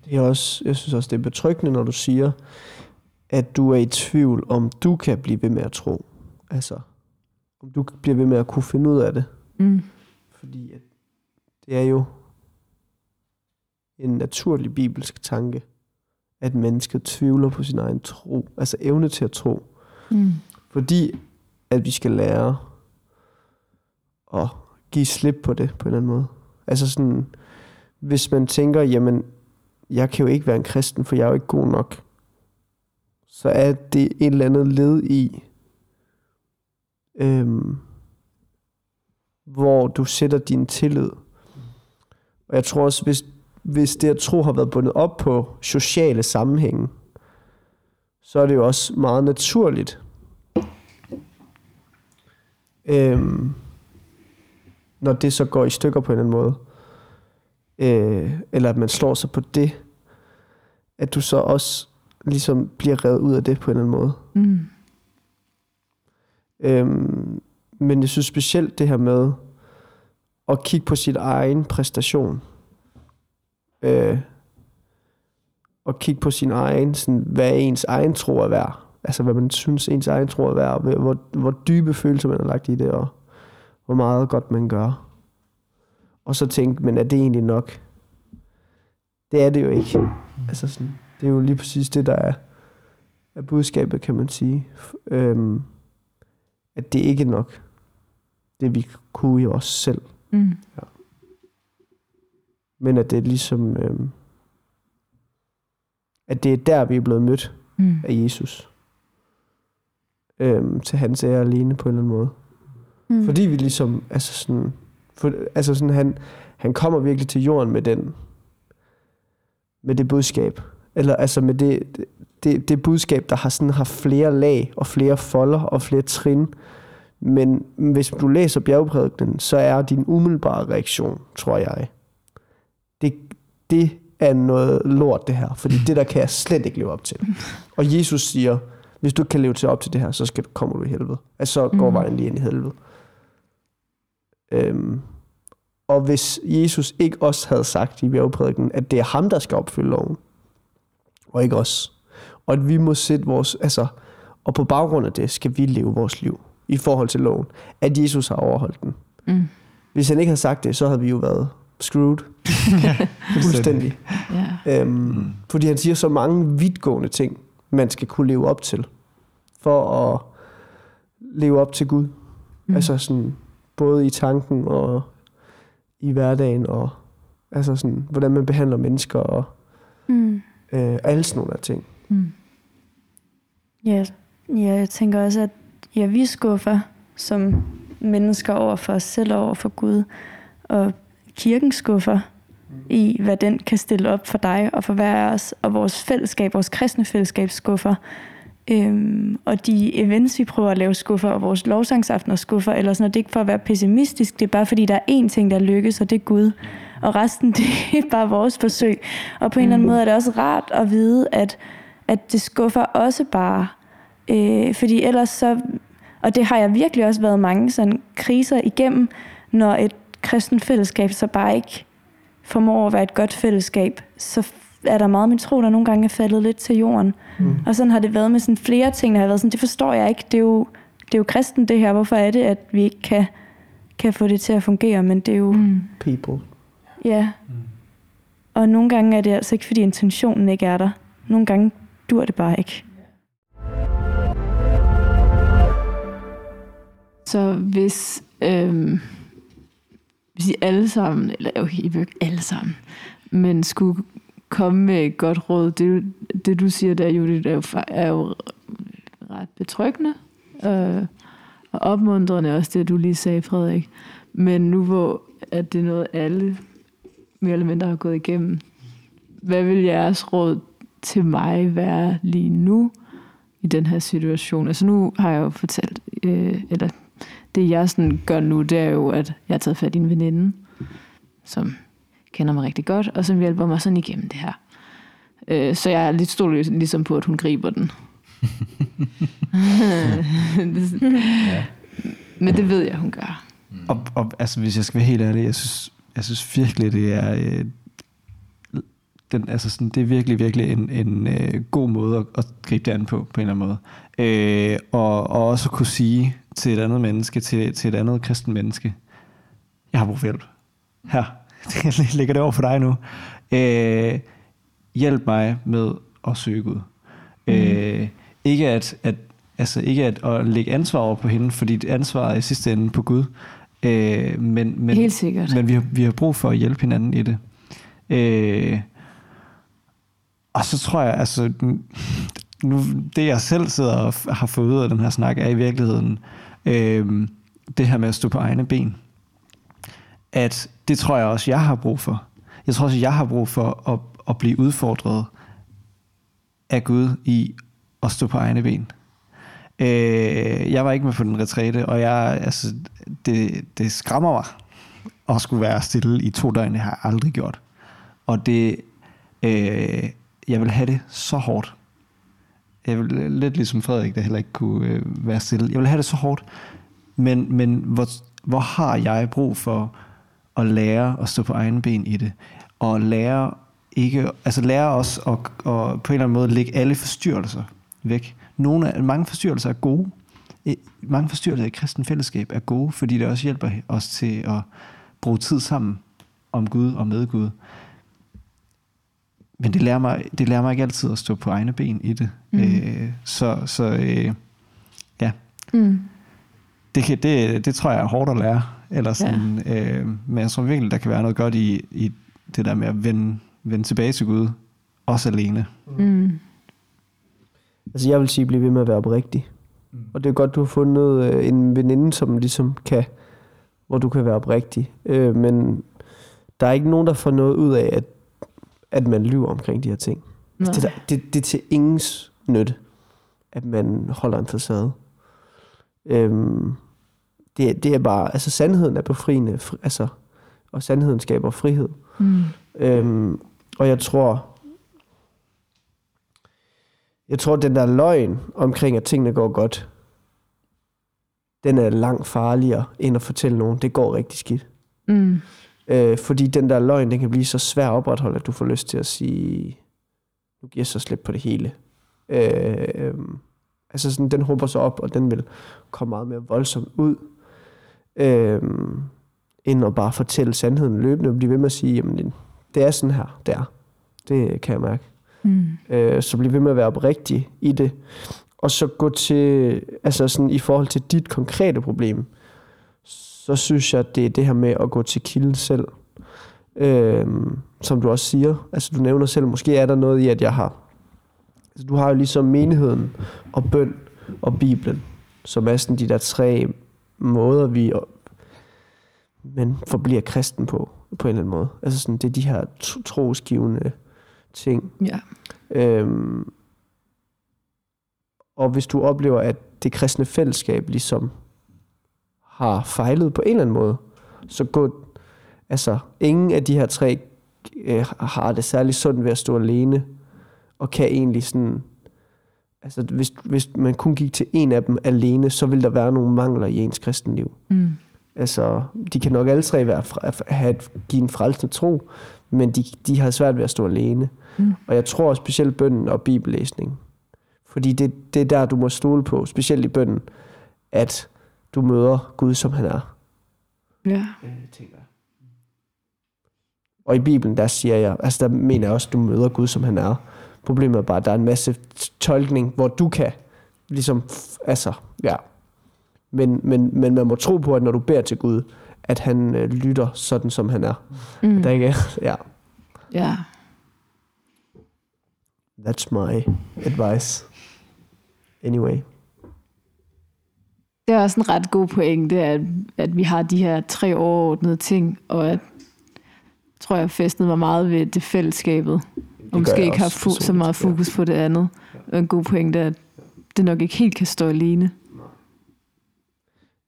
Det er også, jeg synes også, det er betryggende, når du siger, at du er i tvivl, om du kan blive ved med at tro. Altså, om du bliver ved med at kunne finde ud af det. Mm. Fordi at det er jo en naturlig bibelsk tanke, at mennesket tvivler på sin egen tro, altså evne til at tro. Mm. Fordi at vi skal lære at give slip på det på en eller anden måde. Altså sådan, hvis man tænker, jamen, jeg kan jo ikke være en kristen, for jeg er jo ikke god nok, så er det et eller andet led i, øhm, hvor du sætter din tillid. Og jeg tror også, hvis, hvis det at tro har været bundet op på sociale sammenhænge, så er det jo også meget naturligt. Øhm, når det så går i stykker på en eller anden måde, øh, eller at man slår sig på det, at du så også ligesom bliver revet ud af det på en eller anden måde. Mm. Øhm, men jeg synes specielt det her med at kigge på sin egen præstation. Øh, og kigge på sin egen, sådan, hvad ens egen tro er værd. Altså hvad man synes ens egen tro er værd, og hvor, hvor dybe følelser man har lagt i det, og hvor meget godt man gør. Og så tænke, men er det egentlig nok? Det er det jo ikke. Altså sådan, det er jo lige præcis det, der er, er budskabet, kan man sige. Øhm, at det ikke er nok. Det vi kunne jo også selv. Mm. Men at det er ligesom... Øhm, at det er der, vi er blevet mødt Mm. af Jesus. Øhm, til hans ære alene på en eller anden måde. Mm. Fordi vi ligesom, altså sådan, For, altså sådan, han, han kommer virkelig til jorden med den, med det budskab. Eller altså med det, det, det budskab, der har sådan har flere lag og flere folder og flere trin. Men hvis du læser bjergprædikenen, så er din umiddelbare reaktion, tror jeg, det, det er noget lort det her, fordi det der kan jeg slet ikke leve op til. [laughs] Og Jesus siger, hvis du ikke kan leve til op til det her, så skal du, kommer du i helvede. Altså så går Mhm. vejen lige ind i helvede. Øhm, og hvis Jesus ikke også havde sagt i bjergprædiken, at det er ham, der skal opfylde loven, og ikke os, og at vi må sætte vores, altså, og på baggrund af det skal vi leve vores liv i forhold til loven, at Jesus har overholdt den. Mm. Hvis han ikke havde sagt det, så havde vi jo været screwed. [laughs] Fuldstændig. Ja. Øhm, mm. Fordi han siger så mange vidtgående ting, man skal kunne leve op til, for at leve op til Gud. Mm. Altså sådan, både i tanken og i hverdagen, og altså sådan, hvordan man behandler mennesker, og Mm. øh, alle sådan nogle af ting. Mm. Ja, ja, jeg tænker også, at ja, vi skuffer som mennesker over for os selv og over for Gud, og kirken skuffer i, hvad den kan stille op for dig og for hver af os, og vores fællesskab, vores kristne fællesskab skuffer. Øhm, og de events, vi prøver at lave skuffer, og vores lovsangsaftener skuffer, eller sådan noget, det er ikke for at være pessimistisk, det er bare fordi, der er én ting, der lykkes, og det er Gud. Og resten, [laughs] det er bare vores forsøg. Og på en eller anden måde er det også rart at vide, at, at det skuffer også bare. Øh, fordi ellers så, og det har jeg virkelig også været mange sådan kriser igennem, når et kristen fællesskab så bare ikke formår at være et godt fællesskab, så er der meget af min tro, der nogle gange er faldet lidt til jorden. Mm. Og sådan har det været med sådan flere ting, der har været sådan, det forstår jeg ikke, det er jo, det er jo kristen det her, hvorfor er det, at vi ikke kan, kan få det til at fungere, men det er jo, Mm. People. ja. Og nogle gange er det altså ikke, fordi intentionen ikke er der. Nogle gange dur det bare ikke. Så hvis, øhm, hvis I alle sammen, eller okay, I vil ikke alle sammen, men skulle komme med et godt råd, det, det du siger der, Judith, er jo, er jo ret betryggende øh, og opmuntrende også det, du lige sagde, Frederik. Men nu hvor at det er noget, alle mere eller mindre har gået igennem, hvad vil jeres råd til mig være lige nu i den her situation? Altså nu har jeg jo fortalt, øh, eller det jeg sådan gør nu, det er jo, at jeg har taget fat i en veninde, som kender mig rigtig godt, og som hjælper mig sådan igennem det her. Øh, så jeg er lidt stor ligesom på, at hun griber den. [laughs] Ja. Men det ved jeg, hun gør. Og, og altså, hvis jeg skal være helt ærlig, jeg synes, jeg synes virkelig, det er... Øh, den, altså sådan, det er virkelig, virkelig en, en øh, god måde at, at gribe det an på, på en eller anden måde. Øh, og, og også at kunne sige til et andet menneske, til, til et andet kristen menneske, jeg har brug for hjælp. Her, [laughs] jeg lægger det over for dig nu. Øh, hjælp mig med at søge Gud. Mm. Øh, ikke at, at altså ikke at, at lægge ansvar over på hende, fordi det ansvar er i sidste ende på Gud. Øh, men, men, Helt sikkert. men vi har, vi har brug for at hjælpe hinanden i det. Øh, og så tror jeg, altså, nu, det jeg selv sidder og har fået ud af den her snak, er i virkeligheden øh, det her med at stå på egne ben. At det tror jeg også, jeg har brug for. Jeg tror også, jeg har brug for at, at blive udfordret af Gud i at stå på egne ben. Øh, jeg var ikke med på den retræte, og jeg, altså, det, det skræmmer mig at skulle være stille i to døgn. Det har jeg aldrig gjort. Og det, øh, jeg vil have det så hårdt. Jeg vil lidt ligesom Frederik, der heller ikke kunne øh, være stille. Jeg vil have det så hårdt. Men, men hvor, hvor har jeg brug for at lære at stå på egen ben i det? Og lære ikke, altså lære os at, at på en eller anden måde lægge alle forstyrrelser væk. Nogle af, mange forstyrrelser er gode. Mange forstyrrelser i kristen fællesskab er gode, fordi det også hjælper os til at bruge tid sammen om Gud og med Gud. Men det lærer mig, det lærer mig ikke altid at stå på egne ben i det. Mm. Øh, så så øh, ja, Mm. det, kan, det, det tror jeg er hårdt at lære. Eller sådan, ja. øh, men jeg tror virkelig, der kan være noget godt i, i det der med at vende, vende tilbage til Gud, også alene. Mm. Altså jeg vil sige, bliv ved med at være oprigtig. Mm. Og det er godt, du har fundet øh, en veninde, som ligesom kan, hvor du kan være oprigtig. Øh, men der er ikke nogen, der får noget ud af, at, at man lyver omkring de her ting. Nej. Det, der, det, det er til ingens nytte, at man holder en facade. Øhm, det, det er bare, altså sandheden er befriende, fri, altså, og sandheden skaber frihed. Mm. Øhm, og jeg tror, jeg tror, den der løgn omkring, at tingene går godt, den er langt farligere, end at fortælle nogen, det går rigtig skidt. Mm. Øh, fordi den der løgn, den kan blive så svær at opretholde, at du får lyst til at sige, nu giver jeg så slip på det hele. Øh, øh, altså sådan, den håber sig op, og den vil komme meget mere voldsomt ud, øh, end at bare fortælle sandheden løbende, og blive ved med at sige, jamen, det er sådan her, det er. Det kan jeg mærke. Mm. Øh, så bliv ved med at være oprigtig i det. Og så gå til, altså sådan i forhold til dit konkrete problem, så synes jeg, det er det her med at gå til kilden selv. Øhm, som du også siger. Altså du nævner selv, måske er der noget i, at jeg har... Altså, du har jo ligesom menigheden og bøn og Bibelen, som er sådan de der tre måder, vi men forbliver kristen på, på en eller anden måde. Altså sådan, det er de her tro- trosgivende ting. Ja. Øhm, og hvis du oplever, at det kristne fællesskab ligesom har fejlet på en eller anden måde, så gå, altså ingen af de her tre øh, har det særlig sundt ved at stå alene, og kan egentlig sådan, altså hvis, hvis man kun gik til en af dem alene, så vil der være nogle mangler i ens kristenliv. Mm. Altså, de kan nok alle tre være, have give en frelsende tro, men de, de har svært ved at stå alene. Mm. Og jeg tror specielt bønden og bibellæsning. Fordi det, det er der, du må stole på, specielt i bønden, at du møder Gud, som han er. Ja. Og i Bibelen, der siger jeg, altså der mener jeg også, at du møder Gud, som han er. Problemet er bare, at der er en masse tolkning, hvor du kan, ligesom, altså, ja. Men, men, men man må tro på, at når du beder til Gud, at han øh, lytter sådan, som han er. Mm. Der ikke er, [laughs] ja, Ja. that's my advice. Anyway. Det er også en ret god pointe, at, at vi har de her tre overordnede ting, og at tror jeg fæstnet mig meget ved det fællesskabet, og måske ikke har fu- så meget ja. fokus på det andet. Og en god pointe er, at det nok ikke helt kan stå alene.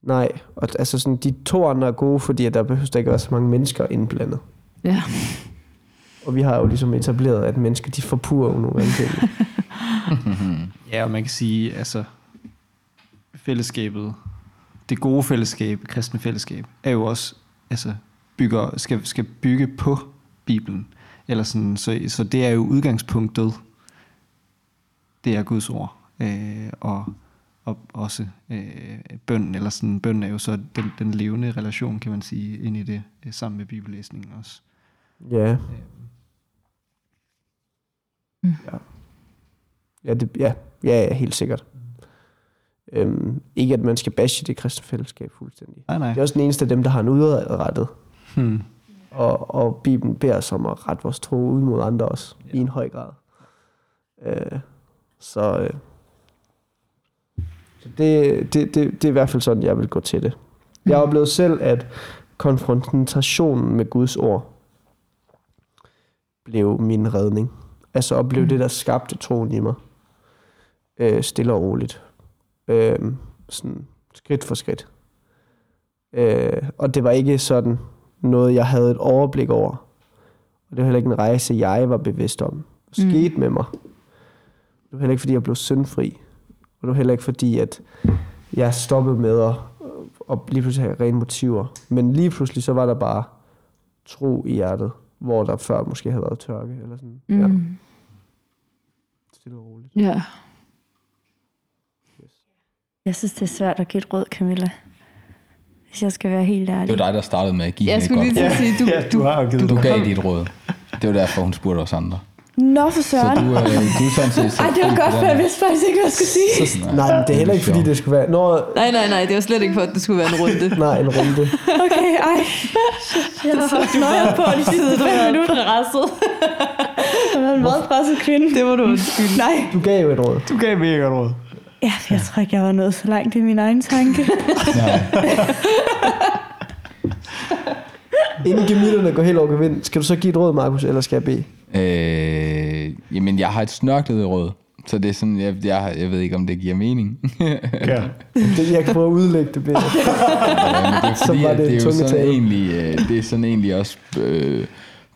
Nej, og altså sådan, de to andre er gode, fordi der behøver der ikke være så mange mennesker indblandet. Ja. Og vi har jo ligesom etableret, at mennesker, de forpurer jo nogle ting. [laughs] Ja, og man kan sige, altså, fællesskabet, det gode fællesskab, kristne fællesskab, er jo også, altså, bygger, skal, skal bygge på Bibelen. Eller sådan, så, så det er jo udgangspunktet, det er Guds ord. Øh, og, og også øh, bøn, eller sådan, bøn er jo så den, den levende relation, kan man sige, ind i det, øh, sammen med bibellæsningen også. Ja. Mm. Ja. Ja, det, ja, ja, ja, helt sikkert. Øhm, ikke at man skal bashe det kristne fællesskab fuldstændig. Nej, nej. Det er også den eneste af dem, der har en udrettet. Hmm. Og, og Bibelen beder os om at rette vores tro ud mod andre også, ja. i en høj grad. Øh, så øh, så det, det, det, det er i hvert fald sådan, jeg vil gå til det. Jeg har oplevet selv, at konfrontationen med Guds ord blev min redning. Altså blive Mm. det, der skabte troen i mig. Øh, stille og roligt. Øh, sådan skridt for skridt. Øh, og det var ikke sådan noget, jeg havde et overblik over. Og det var heller ikke en rejse, jeg var bevidst om. Skete mm. med mig. Det var heller ikke, fordi jeg blev syndfri. Og det var heller ikke, fordi at jeg stoppede med at, at lige pludselig have rene motiver. Men lige pludselig, så var der bare tro i hjertet, hvor der før måske havde været tørke. Eller sådan. Ja, Mm. stille og roligt. Ja. Jeg synes, det er svært at give et råd, Camilla. Hvis jeg skal være helt ærlig. Det var dig, der startede med at give Jeg hende et skulle godt lige råd. sige, du, Ja, du har givet Du det. gav dit råd. Det var derfor, hun spurgte os andre. Nå for Så søren. du, øh, du er sådan set... [laughs] Ej, det var godt, for jeg vidste faktisk ikke, hvad jeg skulle sige. Nej, Nej, men det er heller ikke, fordi det skulle være... Nå, Nej, nej, nej, det var slet ikke for, at det skulle være en runde. [laughs] nej, en runde. [laughs] Okay, ej. Jeg har haft nøjer på de sidste fem minutter. presset. Jeg været en meget presset kvinde. Det var du undskylde. Nej. Du gav jo et råd. Du gav mega godt råd. Ja, jeg tror ikke, jeg var nået så langt i min egen tanke. [laughs] Nej. Inden gemytterne går helt over gevind, skal du så give et råd, Markus, eller skal jeg bede? Øh, jamen, jeg har et snørklet råd. Så det er sådan, jeg, jeg, jeg ved ikke, om det giver mening. [laughs] Ja. Det, jeg kan prøve at udlægge det bedre. [laughs] Ja, det er Så fordi, var det det, er jo sådan tale. egentlig, øh, det er sådan egentlig også øh,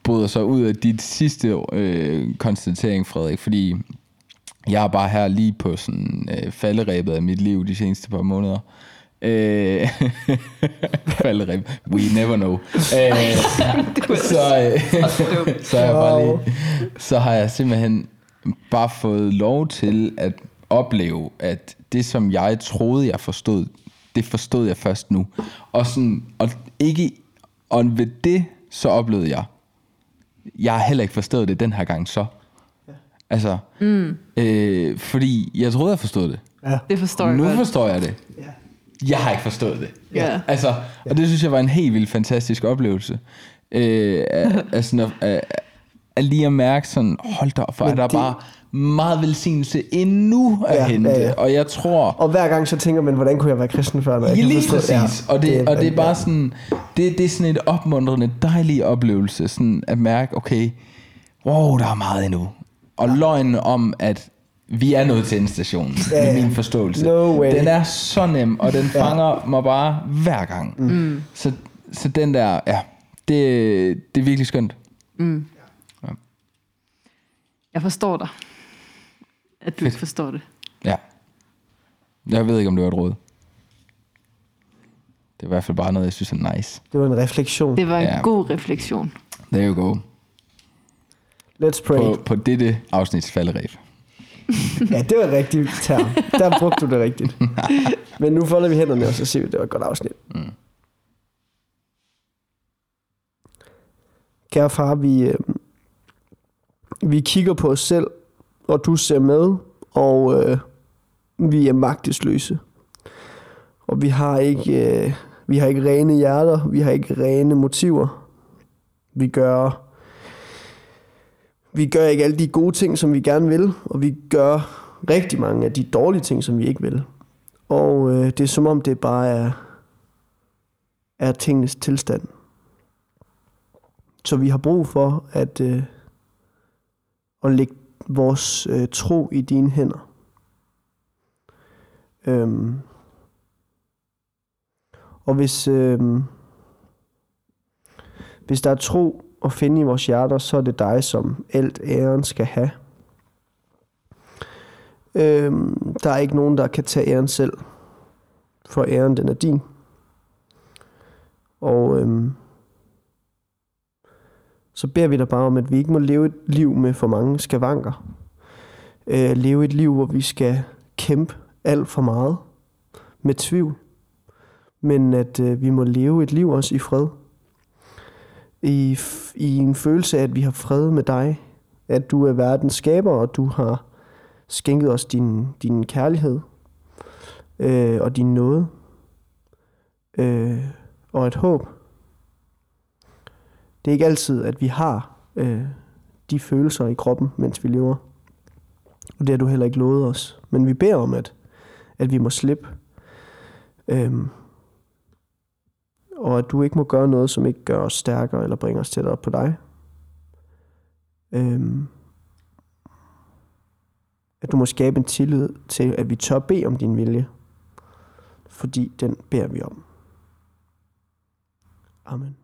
bryder sig ud af dit sidste øh, konstatering, Frederik, fordi jeg er bare her lige på sådan øh, falderæbet af mit liv de seneste par måneder. Øh, [laughs] falderæb. We never know. Øh, [laughs] så, øh, [laughs] så, jeg bare lige, så har jeg simpelthen bare fået lov til at opleve, at det, som jeg troede, jeg forstod, det forstod jeg først nu. Og, sådan, og, ikke, og ved det, så oplevede jeg, jeg har heller ikke forstået det den her gang så. Altså, mm. øh, fordi jeg troede, jeg forstod det. Det forstår jeg nu godt. forstår jeg det. Jeg har ikke forstået det. Ja. Altså, og det synes jeg var en helt vildt fantastisk oplevelse. Øh, sådan at, at, at lige at mærke sådan, hold da op, for er Men der det- bare meget velsignelse endnu at Ja, hente. ja, ja. Og jeg tror, Og hver gang så tænker man, hvordan kunne jeg være kristen før? Når jeg Ja, kan lige forstå- præcis. Ja, og, det, og det er bare sådan, det, det er sådan et opmuntrende, dejlig oplevelse, sådan at mærke, okay, wow, der er meget endnu. Og løgnen om, at vi er nået til en station, Ja, ja, ja. med min forståelse. No way. Den er så nem, og den fanger mig bare hver gang. Mm. Så, så den der, ja, det, det er virkelig skønt. Jeg forstår dig. At du ikke forstår det. Ja. Jeg ved ikke, om det var et råd. Det er i hvert fald bare noget, jeg synes er nice. Det var en refleksion. Det var en Ja. god refleksion. There you go. Let's pray. På, på dette afsnits falderæb. [laughs] Ja, det var en rigtig term. Der brugte du det rigtigt. [laughs] Men nu folder vi hænderne, og så siger vi, at det var et godt afsnit. Mm. Kære far, vi, øh, vi kigger på os selv, og du ser med, og øh, vi er magtesløse. Og vi har ikke, øh, vi har ikke rene hjerter, vi har ikke rene motiver. Vi gør, vi gør ikke alle de gode ting, som vi gerne vil, og vi gør rigtig mange af de dårlige ting, som vi ikke vil. Og øh, det er som om, det bare er, er tingenes tilstand. Så vi har brug for at, øh, at lægge vores øh, tro i dine hænder. Øhm. Og hvis, øh, hvis der er tro at finde i vores hjerter, så er det dig, som alt æren skal have. Øhm, der er ikke nogen, der kan tage æren selv, for æren den er din. Og øhm, så beder vi dig bare om, at vi ikke må leve et liv med for mange skavanker. Øh, leve et liv, hvor vi skal kæmpe alt for meget med tvivl. Men at øh, vi må leve et liv også i fred. I, I en følelse af, at vi har fred med dig. At du er verdens skaber, og du har skænket os din, din kærlighed øh, og din nåde. Øh, og et håb. Det er ikke altid, at vi har øh, de følelser i kroppen, mens vi lever. Og det har du heller ikke lovet os. Men vi beder om, at, at vi må slippe. Øhm, og at du ikke må gøre noget, som ikke gør os stærkere eller bringer os tættere på dig. Øhm, at du må skabe en tillid til, at vi tør bede om din vilje. Fordi den beder vi om. Amen.